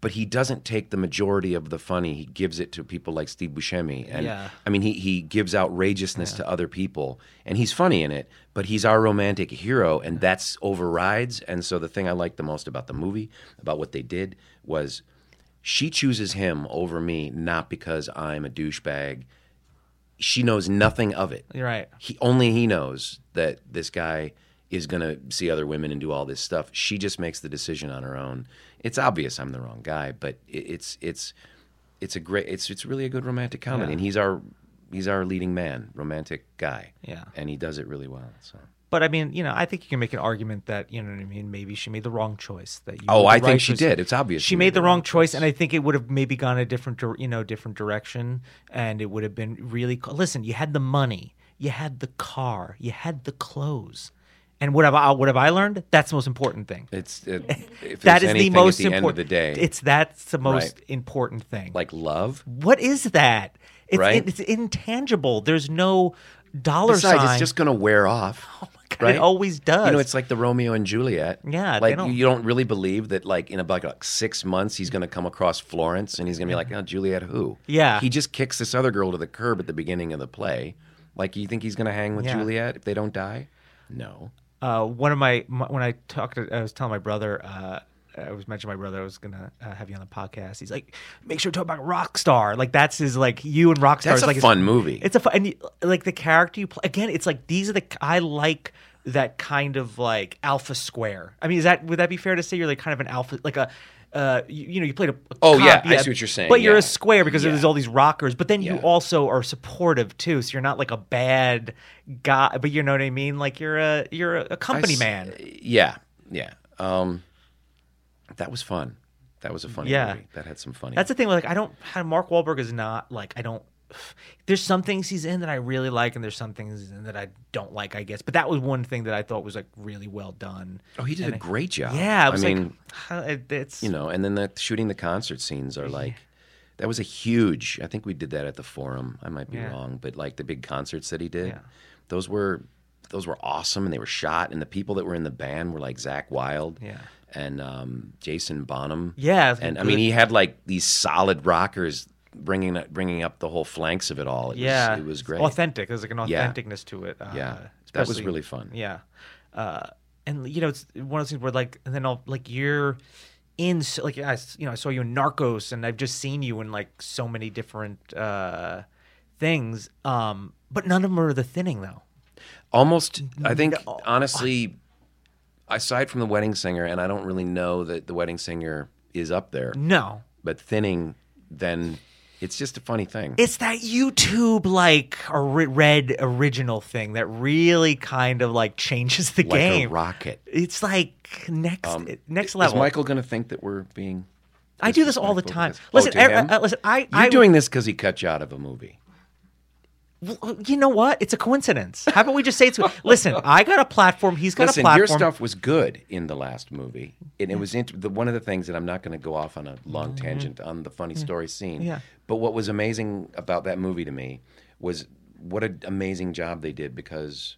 but he doesn't take the majority of the funny. He gives it to people like Steve Buscemi. And Yeah. I mean he he gives outrageousness to other people. And he's funny in it but he's our romantic hero and that's overrides. And so the thing I liked the most about the movie about what they did was she chooses him over me not because I'm a douchebag. She knows nothing of it. You're right. He only he knows that this guy is going to see other women and do all this stuff. She just makes the decision on her own. It's obvious I'm the wrong guy, but it's it's it's a great it's it's really a good romantic comedy, Yeah. and he's our he's our leading man, romantic guy. Yeah. and he does it really well. So But I mean, you know, I think you can make an argument that you know what I mean. Maybe she made the wrong choice. That you Oh, made I think right she choice. did. It's obvious she made the wrong choice, and I think it would have maybe gone a different, you know, different direction, and it would have been really. Listen, you had the money, you had the car, you had the clothes, and what have I? What have I learned? That's the most important thing. It's it, if That is the most the important. end of the day. it's that's the most Right. important thing. like love. what is that? It's, Right? it's intangible. There's no dollar Besides, sign. it's just going to wear off. oh my God, right? It always does. You know, it's like the Romeo and Juliet. Yeah, like don't- you, you don't really believe that, like in about like six months, he's going to come across Florence and he's going to be like, "Oh, Juliet, who?" Yeah. He just kicks this other girl to the curb at the beginning of the play. Like, you think he's going to hang with Yeah. Juliet if they don't die? No. Uh, one of my, my when I talked, to, I was telling my brother. Uh, I was mentioning my brother. I was gonna uh, have you on the podcast. He's like, make sure to talk about Rockstar. Like that's his like you and Rockstar. That's is a like fun movie. It's a fun and you, like the character you play. Again, it's like these are the I like that kind of like alpha square. I mean, is that would that be fair to say you're like kind of an alpha like a. Uh, you, you know, you played a. a Oh, yeah, cop, I see what you're saying, But you're a square because Yeah. there's all these rockers. But then you also are supportive too, so you're not like a bad guy. But you know what I mean? Like you're a you're a, company s- man. Yeah, yeah. Um, that was fun. That was a funny Yeah. movie. That had some funny. That's the thing. Like I don't. Mark Wahlberg is not like I don't. There's some things he's in that I really like, and there's some things in that I don't like. I guess, but that was one thing that I thought was like really well done. oh, he did And a I- great job. Yeah, I mean, it's you know, and then the shooting the concert scenes are like that was a huge. I think we did that at the Forum. I might be Yeah. wrong, but like the big concerts that he did, Yeah. those were those were awesome, and they were shot. And the people that were in the band were like Zakk Wylde, Yeah. and um, Jason Bonham, Yeah, and I mean he had like these solid rockers bringing bringing up the whole flanks of it all. It yeah, was, it was great. Authentic. There's like an Yeah. authenticness to it. Uh, Yeah. That was really fun. Yeah, uh, and you know, it's one of those things where like, and then I'll like you're in like I you know I saw you in Narcos, and I've just seen you in like so many different uh, things. Um, but none of them are the thinning though. Almost, I think, No. honestly, aside from the wedding singer, and I don't really know that the wedding singer is up there, No, but thinning, then it's just a funny thing. it's that YouTube like a red original thing that really kind of like changes the like game. a rocket. It's like next Um, next Is level. Michael going to think that we're being? I do this all the time. Listen, oh, I-? I- listen, I- You're I- doing this because he cut you out of a movie. Well, You know what? It's a coincidence. How about we just say it's? Listen, I got a platform. He's got Listen, a platform. your stuff was good in the last movie, and it was int- the, one of the things that I'm not going to go off on a long tangent on the funny story scene. Mm-hmm. Yeah. But what was amazing about that movie to me was what an amazing job they did because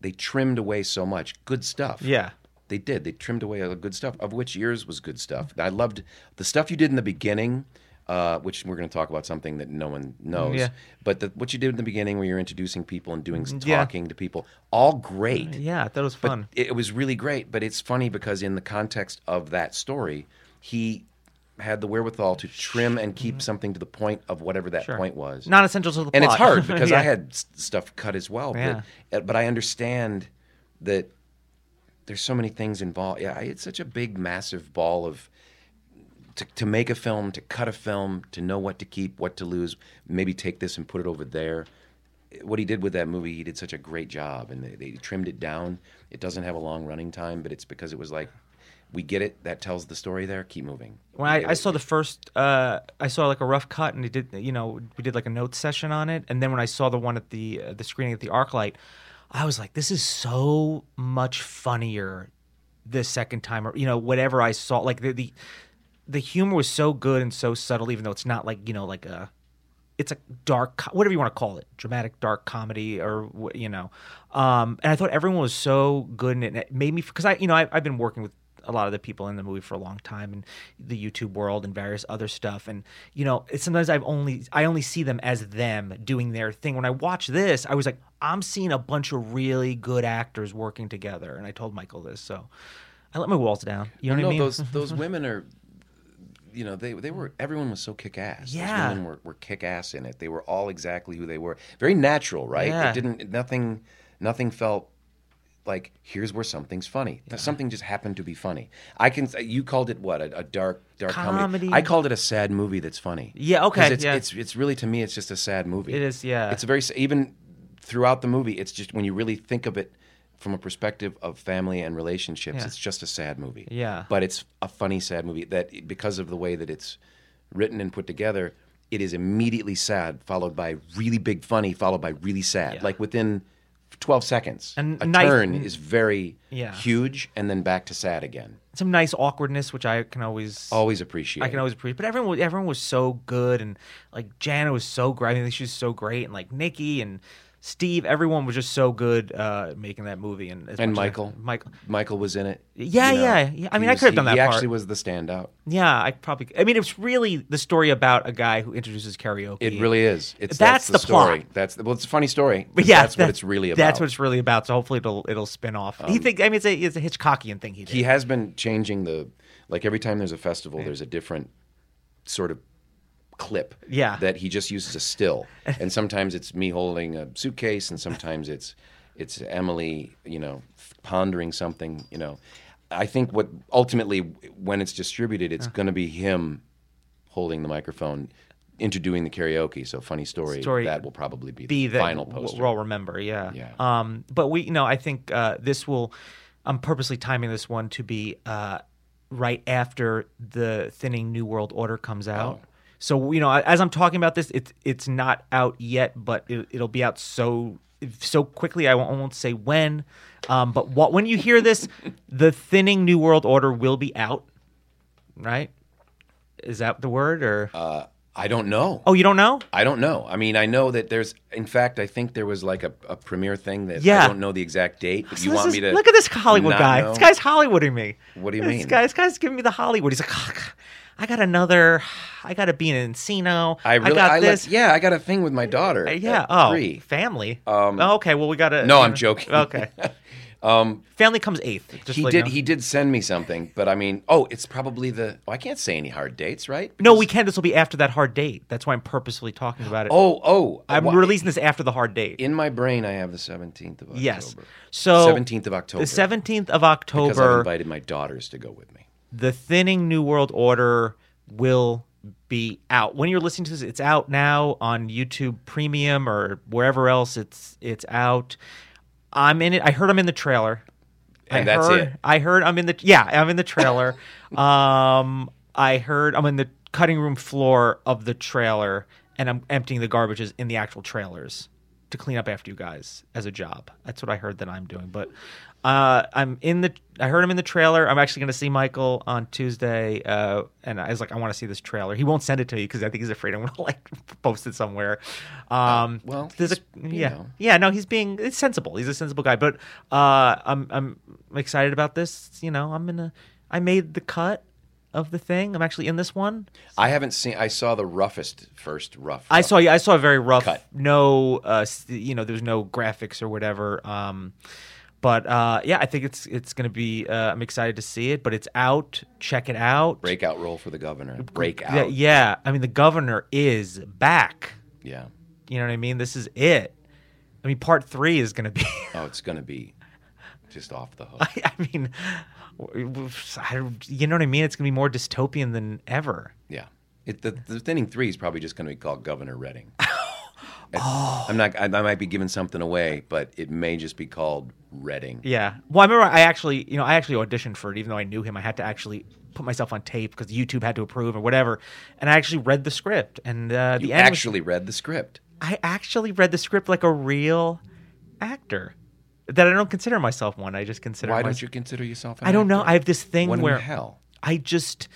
they trimmed away so much good stuff. Yeah. They did. They trimmed away all the good stuff, of which yours was good stuff. I loved the stuff you did in the beginning, uh, which we're going to talk about something that no one knows. Yeah. But the, what you did in the beginning, where you're introducing people and doing Yeah. talking to people, all great. Yeah, that was fun. it, it was really great. But it's funny because in the context of that story, he had the wherewithal to trim and keep something to the point of whatever that. Sure. point was. Non essential to the and it's hard because Yeah. I had stuff cut as well. Yeah. But, uh, but I understand that there's so many things involved. Yeah, it's such a big, massive ball of to, to make a film, to cut a film, to know what to keep, what to lose, maybe take this and put it over there. What he did with that movie, he did such a great job, and they, they trimmed it down. It doesn't have a long running time, but it's because it was like, we get it. That tells the story there. Keep moving. When I, I saw the first, uh, I saw like a rough cut, and he did, you know, we did like a note session on it. And then when I saw the one at the uh, the screening at the ArcLight, I was like, this is so much funnier the second time, or you know, whatever I saw, like the the the humor was so good and so subtle, even though it's not like you know, like a it's a dark whatever you want to call it dramatic dark comedy or you know. Um and i thought everyone was so good in it and it made me because i you know I, i've been working with a lot of the people in the movie for a long time and the youtube world and various other stuff and you know it's, sometimes i've only i only see them as them doing their thing. When i watch this i was like i'm seeing a bunch of really good actors working together and i told michael this so i let my walls down you know no, what i mean? those those women are, you know, they they were everyone was so kick ass. Yeah. those women were, were kick ass in it. They were all exactly who they were. Very natural, right? Yeah. It didn't nothing nothing felt like here's where something's funny. Something just happened to be funny. I can you called it what a, a dark dark comedy. Comedy. I called it a sad movie that's funny. Yeah, okay, It's, yeah. it's it's really to me it's just a sad movie. It is, yeah. It's a very even throughout the movie. It's just when you really think of it from a perspective of family and relationships, Yeah. it's just a sad movie. Yeah. But it's a funny sad movie that because of the way that it's written and put together, it is immediately sad, followed by really big funny, followed by really sad. Yeah. Like within 12 seconds. And a nice- turn is very Yeah. huge and then back to sad again. Some nice awkwardness, which I can always Always appreciate. I can always appreciate. But everyone, was- everyone was so good, and like Jana was so great. I think she was so great, and like Nikki and Steve, everyone was just so good uh, making that movie. And as And much as I- Michael. Michael, Michael was in it. Yeah, you know. yeah, yeah. I mean, I could have done that He part. actually was the standout. yeah, I probably. I mean, it's really the story about a guy who introduces karaoke. It really is. It's That's that's, the the, story. plot. That's well, it's a funny story. But yeah, that's what it's really about. Um, That's what it's really about. So hopefully it'll it'll spin off. he think. I mean, it's a it's a Hitchcockian thing he did. he has been changing the like every time there's a festival, there's a different sort of clip. Yeah. That he just uses a still, and sometimes it's me holding a suitcase, and sometimes it's it's Emily, you know, pondering something. You know, I think what ultimately when it's distributed, it's going to be him holding the microphone. Into doing the karaoke, so funny story, Story that will probably be, be the the final poster. We'll all remember, yeah. Yeah. Um, but we, you know, I think uh, this will. I'm purposely timing this one to be uh, right after the thinning New World Order comes out. Oh. So you know, as I'm talking about this, it's it's not out yet, but it, it'll be out so so quickly. I won't, I won't say when. Um, but what when you hear this, the thinning New World Order will be out, right? Is that the word or? I don't know. oh, you don't know? I don't know. I mean, I know that there's. In fact, I think there was like a, a premiere thing that Yeah. I don't know the exact date. But So you want is- me to look at this Hollywood guy. know? This guy's Hollywooding me. What do you This mean? guy, this guy's giving me the Hollywood. He's like, "Oh, I got another. I got to be in Encino. I really. got I this. Let, yeah, I got a thing with my daughter. Uh, yeah. Oh, three. family. oh, okay. Well, we got to. No, I'm joking. Okay. family comes eighth. Um, He like, did. know. He did send me something, but I mean, oh, it's probably the. Oh, I can't say any hard dates, right? No, we can. This will be after that hard date. That's why I'm purposefully talking about it. Oh, oh. I'm wha- releasing this after the hard date. In my brain, I have the 17th of October. yes. So 17th of October. The 17th of October. Because I've invited my daughters to go with me. The thinning new world order will be out when you're listening to this it's out now on youtube premium or wherever else it's it's out i'm in it i heard i'm in the trailer And I that's heard, it. i heard i'm in the yeah i'm in the trailer um i heard i'm in the cutting room floor of the trailer and i'm emptying the garbages in the actual trailers to clean up after you guys as a job. That's what I heard that I'm doing. But uh, I'm in the. I heard him in the trailer. I'm actually going to see Michael on Tuesday, uh, and I was like, I want to see this trailer. He won't send it to me because I think he's afraid I'm going to like post it somewhere. Um, well, there's a yeah, know. yeah. No, he's being it's sensible. He's a sensible guy. But uh, I'm I'm excited about this. You know, I'm gonna. I made the cut of the thing. I'm actually in this one. I haven't seen. I saw the roughest first rough. I saw. Yeah, I saw a very rough. Cut. No, uh, you know, there's no graphics or whatever. Um, but uh, yeah, I think it's it's gonna be. Uh, I'm excited to see it. But it's out. Check it out. breakout role for the governor. Breakout. Yeah, yeah. I mean, the governor is back. Yeah. You know what I mean? This is it. I mean, part three is gonna be. Oh, it's gonna be just off the hook. I mean, I you know what I mean? It's gonna be more dystopian than ever. Yeah. It, the, the thinning three is probably just going to be called Governor Redding. Oh. I'm not. I, I might be giving something away, but it may just be called Redding. Yeah. Well, I remember I actually, you know, I actually auditioned for it, even though I knew him. I had to actually put myself on tape because YouTube had to approve or whatever. And I actually read the script, and uh, the You end was- actually read the script. I actually read the script like a real actor. That I don't consider myself one. I just consider. Why myself, don't you consider yourself? An I don't know. I have this thing What in where hell? I just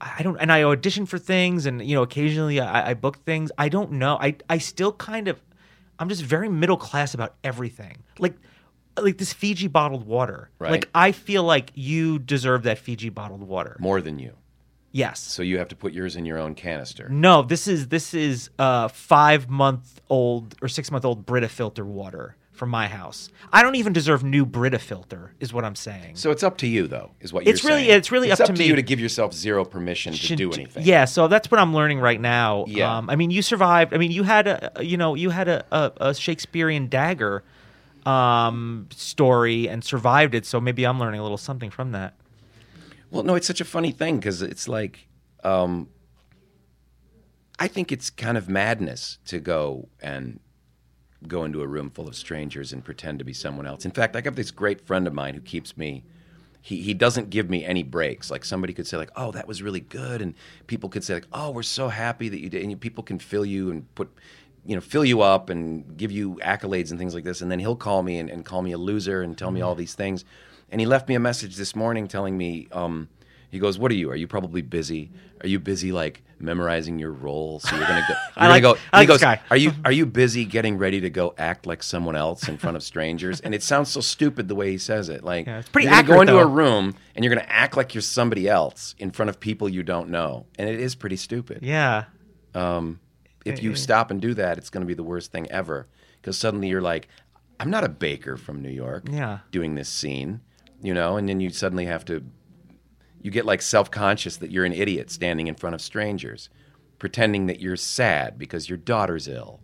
I don't and I audition for things and you know occasionally I, I book things. I don't know. I I still kind of I'm just very middle class about everything. Like like this Fiji bottled water. Right. Like I feel like you deserve that Fiji bottled water. More than you. Yes. So you have to put yours in your own canister. No, this is this is uh five month old or six month old Brita filter water from my house. I don't even deserve new Brita filter, is what I'm saying. So it's up to you, though, is what you're It's really- saying. it's really it's up up to to me. you to give yourself zero permission to should- do anything. Yeah, so that's what I'm learning right now. Yeah. Um, I mean, you survived. I mean, you had a you know you had a, a, a Shakespearean dagger um, story and survived it. So maybe I'm learning a little something from that. Well, no, it's such a funny thing because it's like, um, I think it's kind of madness to go and go into a room full of strangers and pretend to be someone else. In fact, I got this great friend of mine who keeps me. He, he doesn't give me any breaks. Like somebody could say like, "Oh, that was really good," and people could say like, "Oh, we're so happy that you did." And you- people can fill you and put, you know, fill you up and give you accolades and things like this. And then he'll call me and, and call me a loser and tell me all these things. And he left me a message this morning telling me, um, he goes, "What are you? Are you probably busy? Are you busy like memorizing your role? So you're gonna go. You're I like- gonna go." I like he goes, this guy. "Are you are you busy getting ready to go act like someone else in front of strangers?" And it sounds so stupid the way he says it. Like Yeah, it's pretty you're gonna go accurate, into a room and you're gonna act like you're somebody else in front of people you don't know, and it is pretty stupid. Yeah. Um, if you eh, eh. stop and do that, it's gonna be the worst thing ever because suddenly you're like, "I'm not a baker from New York." Yeah. doing this scene, you know, and then you suddenly have to you get like self-conscious that you're an idiot standing in front of strangers pretending that you're sad because your daughter's ill.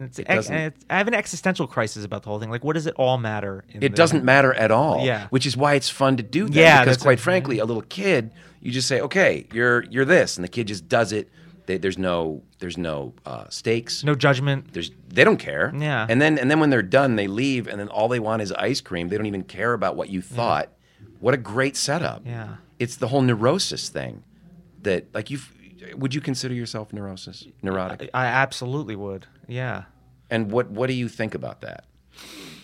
It's, It doesn't- it's- I have an existential crisis about the whole thing. Like, what does it all matter? in It the- doesn't matter at all. Yeah. Which is why it's fun to do that. Yeah, Because quite it. frankly, a little kid, you just say, "Okay, you're you're this," and the kid just does it. They, there's no there's no uh, stakes. No judgment. There's they don't care. Yeah. And then and then when they're done, they leave, and then all they want is ice cream. They don't even care about what you thought. What a great setup. Yeah. It's the whole neurosis thing. That like you, would you consider yourself neurosis neurotic? I absolutely would. Yeah. And what what do you think about that?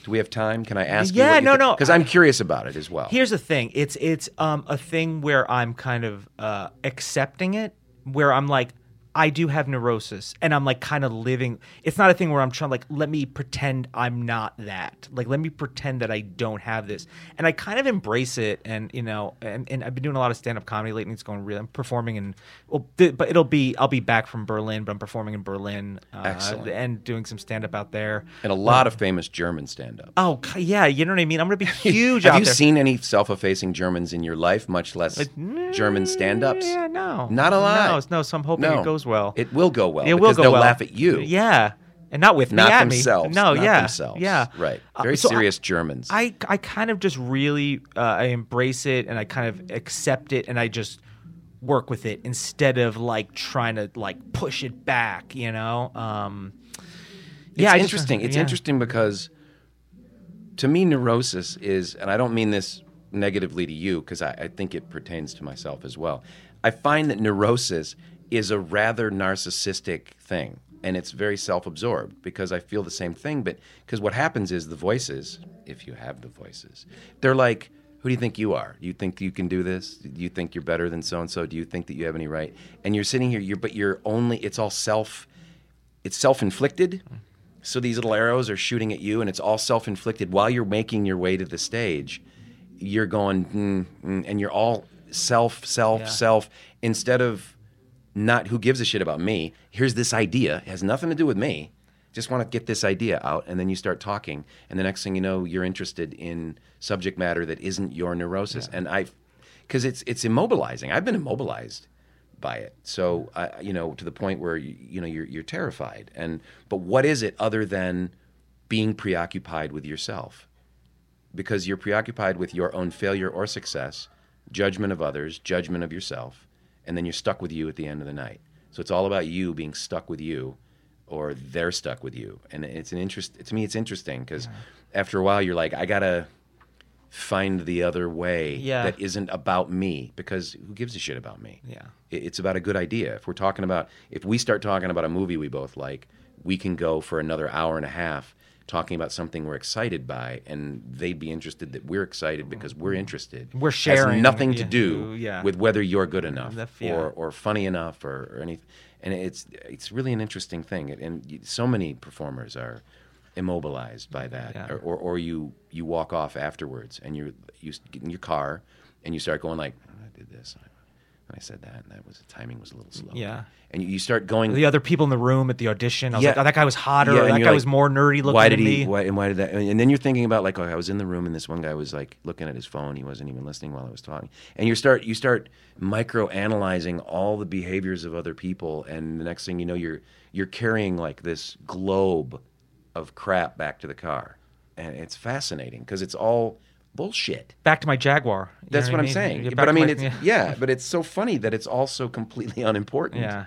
Do we have time? Can I ask Yeah, you? no, no. Because I'm curious about it as well. Here's the thing. It's it's um a thing where I'm kind of uh accepting it, where I'm like, I do have neurosis, and I'm like kind of living. It's not a thing where I'm trying like let me pretend I'm not that. Like let me pretend that I don't have this, and I kind of embrace it. And you know, and, and I've been doing a lot of stand up comedy lately. It's going really. I'm performing in well, th- but it'll be I'll be back from Berlin, but I'm performing in Berlin. Uh, Excellent. And doing some stand up out there. and a lot of famous German stand-up. Oh yeah, you know what I mean. I'm gonna be huge. Have out you there. seen any self-effacing Germans in your life, much less German stand-ups? Yeah, no, Not a lot. No, no. So I'm hoping No. it goes well. It will go well It will go they'll well. laugh at you. Yeah, and not with Not me themselves. No, not yeah, themselves. yeah, Right. Uh, Very so I- serious Germans. I I kind of just really uh, I embrace it and I kind of accept it and I just work with it instead of like trying to like push it back. You know. Um, It's yeah, I just- interesting. it's interesting because to me, neurosis is, and I don't mean this negatively to you because I, I think it pertains to myself as well. I find that neurosis is a rather narcissistic thing. And it's very self absorbed because I feel the same thing. But because what happens is the voices, if you have the voices, they're like, who do you think you are? You think you can do this? Do you think you're better than so and so? Do you think that you have any right? And you're sitting here, you're, but you're only, it's all self, it's self-inflicted so these little arrows are shooting at you and it's all self-inflicted while you're making your way to the stage you're going mm, mm, and you're all self self Yeah. self instead of not who gives a shit about me. Here's this idea. It has nothing to do with me. Just want to get this idea out and then you start talking and the next thing you know you're interested in subject matter that isn't your neurosis. And i because it's it's immobilizing. I've been immobilized by it. So, uh, you know, to the point where you, you know you're you're terrified. And but what is it other than being preoccupied with yourself? Because you're preoccupied with your own failure or success, judgment of others, judgment of yourself, and then you're stuck with you at the end of the night. So it's all about you being stuck with you, or they're stuck with you. And it's an interest to me. It's interesting because after a while, you're like, I gotta find the other way Yeah. that isn't about me because who gives a shit about me? Yeah. It's about a good idea. If we're talking about, if we start talking about a movie we both like, we can go for another hour and a half talking about something we're excited by, and they'd be interested that we're excited because we're interested. We're Has sharing, nothing to do yeah. with whether you're good enough That- yeah. or, or funny enough or, or anything. And it's it's really an interesting thing, and so many performers are immobilized by that, Yeah. or, or or you you walk off afterwards and you you get in your car and you start going like I did this and I said that and that was the timing was a little slow. Yeah. and you, start going The other people in the room at the audition, I was Yeah. like, oh, that guy was hotter. Yeah, that guy like, was more nerdy looking Why did than he? Why, and why did that? And then you're thinking about like, oh, I was in the room and this one guy was like looking at his phone. He wasn't even listening while I was talking. And you start you start micro analyzing all the behaviors of other people, and the next thing you know, you're you're carrying like this globe of crap back to the car, and it's fascinating because it's all bullshit. Back to my Jaguar. That's what, I I'm mean? saying. Yeah, But I mean, my- it's yeah. yeah, but it's so funny that it's also completely unimportant Yeah.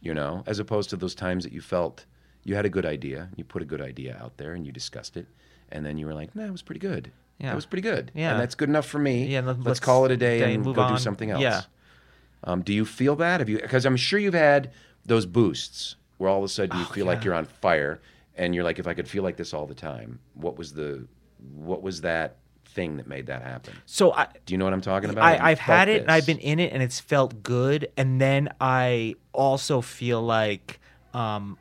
you know, as opposed to those times that you felt You had a good idea. You put a good idea out there, and you discussed it, and then you were like, "Nah, it was pretty good. Yeah. that was pretty good. Yeah. and that's good enough for me. Yeah, let- let's, let's call it a day, and move go do something else. Yeah. Um, do you feel bad? Have you? Because I'm sure you've had those boosts where all of a sudden you Oh, feel like you're on fire, and you're like, if I could feel like this all the time, what was the, what was that thing that made that happen? So I, Do you know what I'm talking about? I, I've had it and I've been in it and it's felt good. And then I also feel like, um,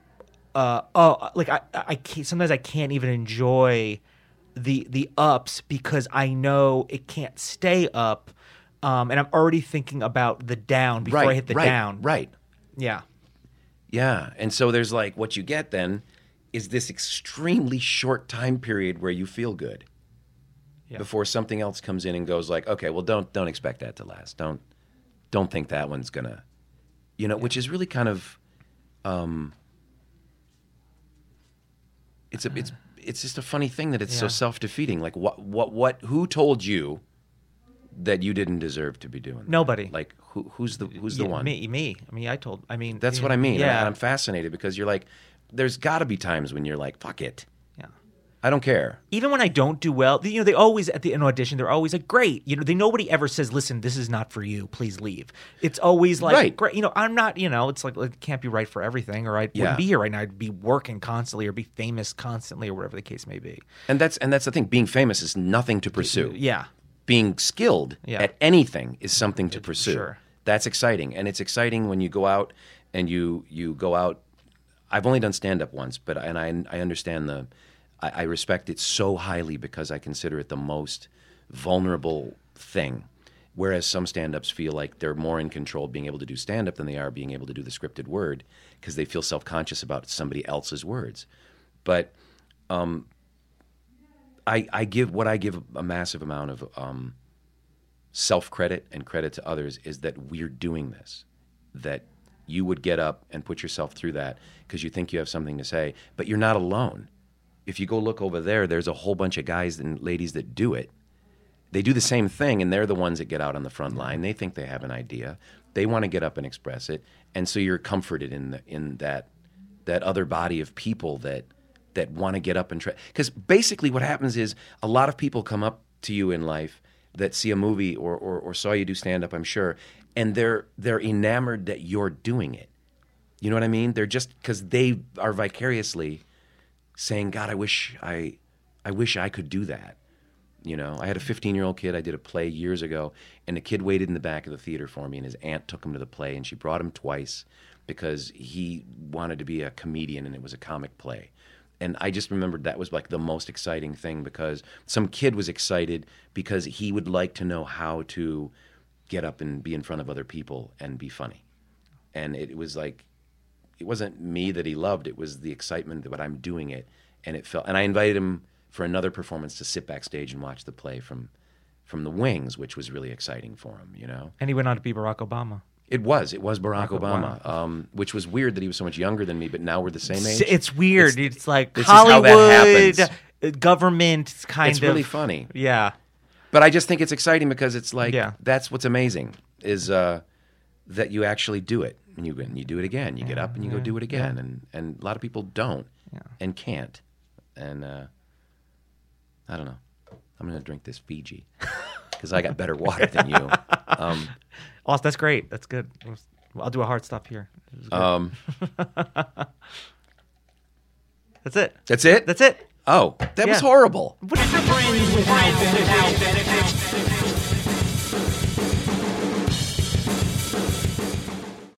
uh, oh, like I, I can't, sometimes I can't even enjoy the the ups because I know it can't stay up. Um, and I'm already thinking about the down before right, I hit the right, down. Right. Yeah. Yeah. And so there's like what you get then is this extremely short time period where you feel good. Yeah. Before something else comes in and goes like, okay, well don't don't expect that to last. Don't don't think that one's gonna you know, which is really kind of um it's a it's it's just a funny thing that it's so self defeating. Like what what what who told you that you didn't deserve to be doing that? Nobody. Like who who's the who's the Yeah, one? Me, me. I mean, I told. I mean, That's yeah, what I mean. Yeah. And I'm fascinated because you're like, there's got to be times when you're like, fuck it. I don't care. even when I don't do well, you know, they always at the an audition, they're always like, "Great," you know, they nobody ever says, "Listen, this is not for you. Please leave." It's always like, Right. "Great," you know. I'm not, you know, it's like it can't be right for everything, or I Yeah. wouldn't be here right now. I'd be working constantly, or be famous constantly, or whatever the case may be. And that's and that's the thing. Being famous is nothing to pursue. Yeah, Being skilled Yeah. at anything is something to pursue. sure. That's exciting, and it's exciting when you go out and you you go out. I've only done stand up once, but and I I understand the. I, I respect it so highly because I consider it the most vulnerable thing. Whereas some stand ups feel like they're more in control being able to do stand up than they are being able to do the scripted word because they feel self conscious about somebody else's words. But I, I give what I give a massive amount of um, self credit and credit to others is that we're doing this. That you would get up and put yourself through that because you think you have something to say, but you're not alone. If you go look over there, there's a whole bunch of guys and ladies that do it. They do the same thing, and they're the ones that get out on the front line. They think they have an idea. They want to get up and express it, and so you're comforted in the, in that that other body of people that that want to get up and try. Because basically, what happens is a lot of people come up to you in life that see a movie or or, or saw you do stand up, I'm sure, and they're they're enamored that you're doing it. You know what I mean? They're just because they are vicariously saying, "God, I wish I, I wish I could do that." You know, I had a 15 year old kid. I did a play years ago, and the kid waited in the back of the theater for me, and his aunt took him to the play, and she brought him twice because he wanted to be a comedian, and it was a comic play. And I just remembered that was like the most exciting thing because some kid was excited because he would like to know how to get up and be in front of other people and be funny. And it was like, it wasn't me that he loved, it was the excitement that I'm doing it. And it felt, and I invited him for another performance to sit backstage and watch the play from from the wings, which was really exciting for him, you know. and he went on to be Barack Obama. It was. It was Barack, Barack Obama, Obama. um, which was weird that he was so much younger than me, but now we're the same age. It's weird. It's, like this is how that Hollywood, happens. uh, government, kind It's of. It's really funny. Yeah. But I just think it's exciting because it's like Yeah. that's what's amazing is uh, that you actually do it and you and you do it again. You get up and you go do it again, and and a lot of people don't and can't. And uh, I don't know. I'm gonna drink this Fiji because I got better water than you. Um, Awesome. That's great. That's good. I'll do a hard stop here. It was good. um, That's it. that's it. That's it. Oh, that was Yeah. horrible. Friends without benefits.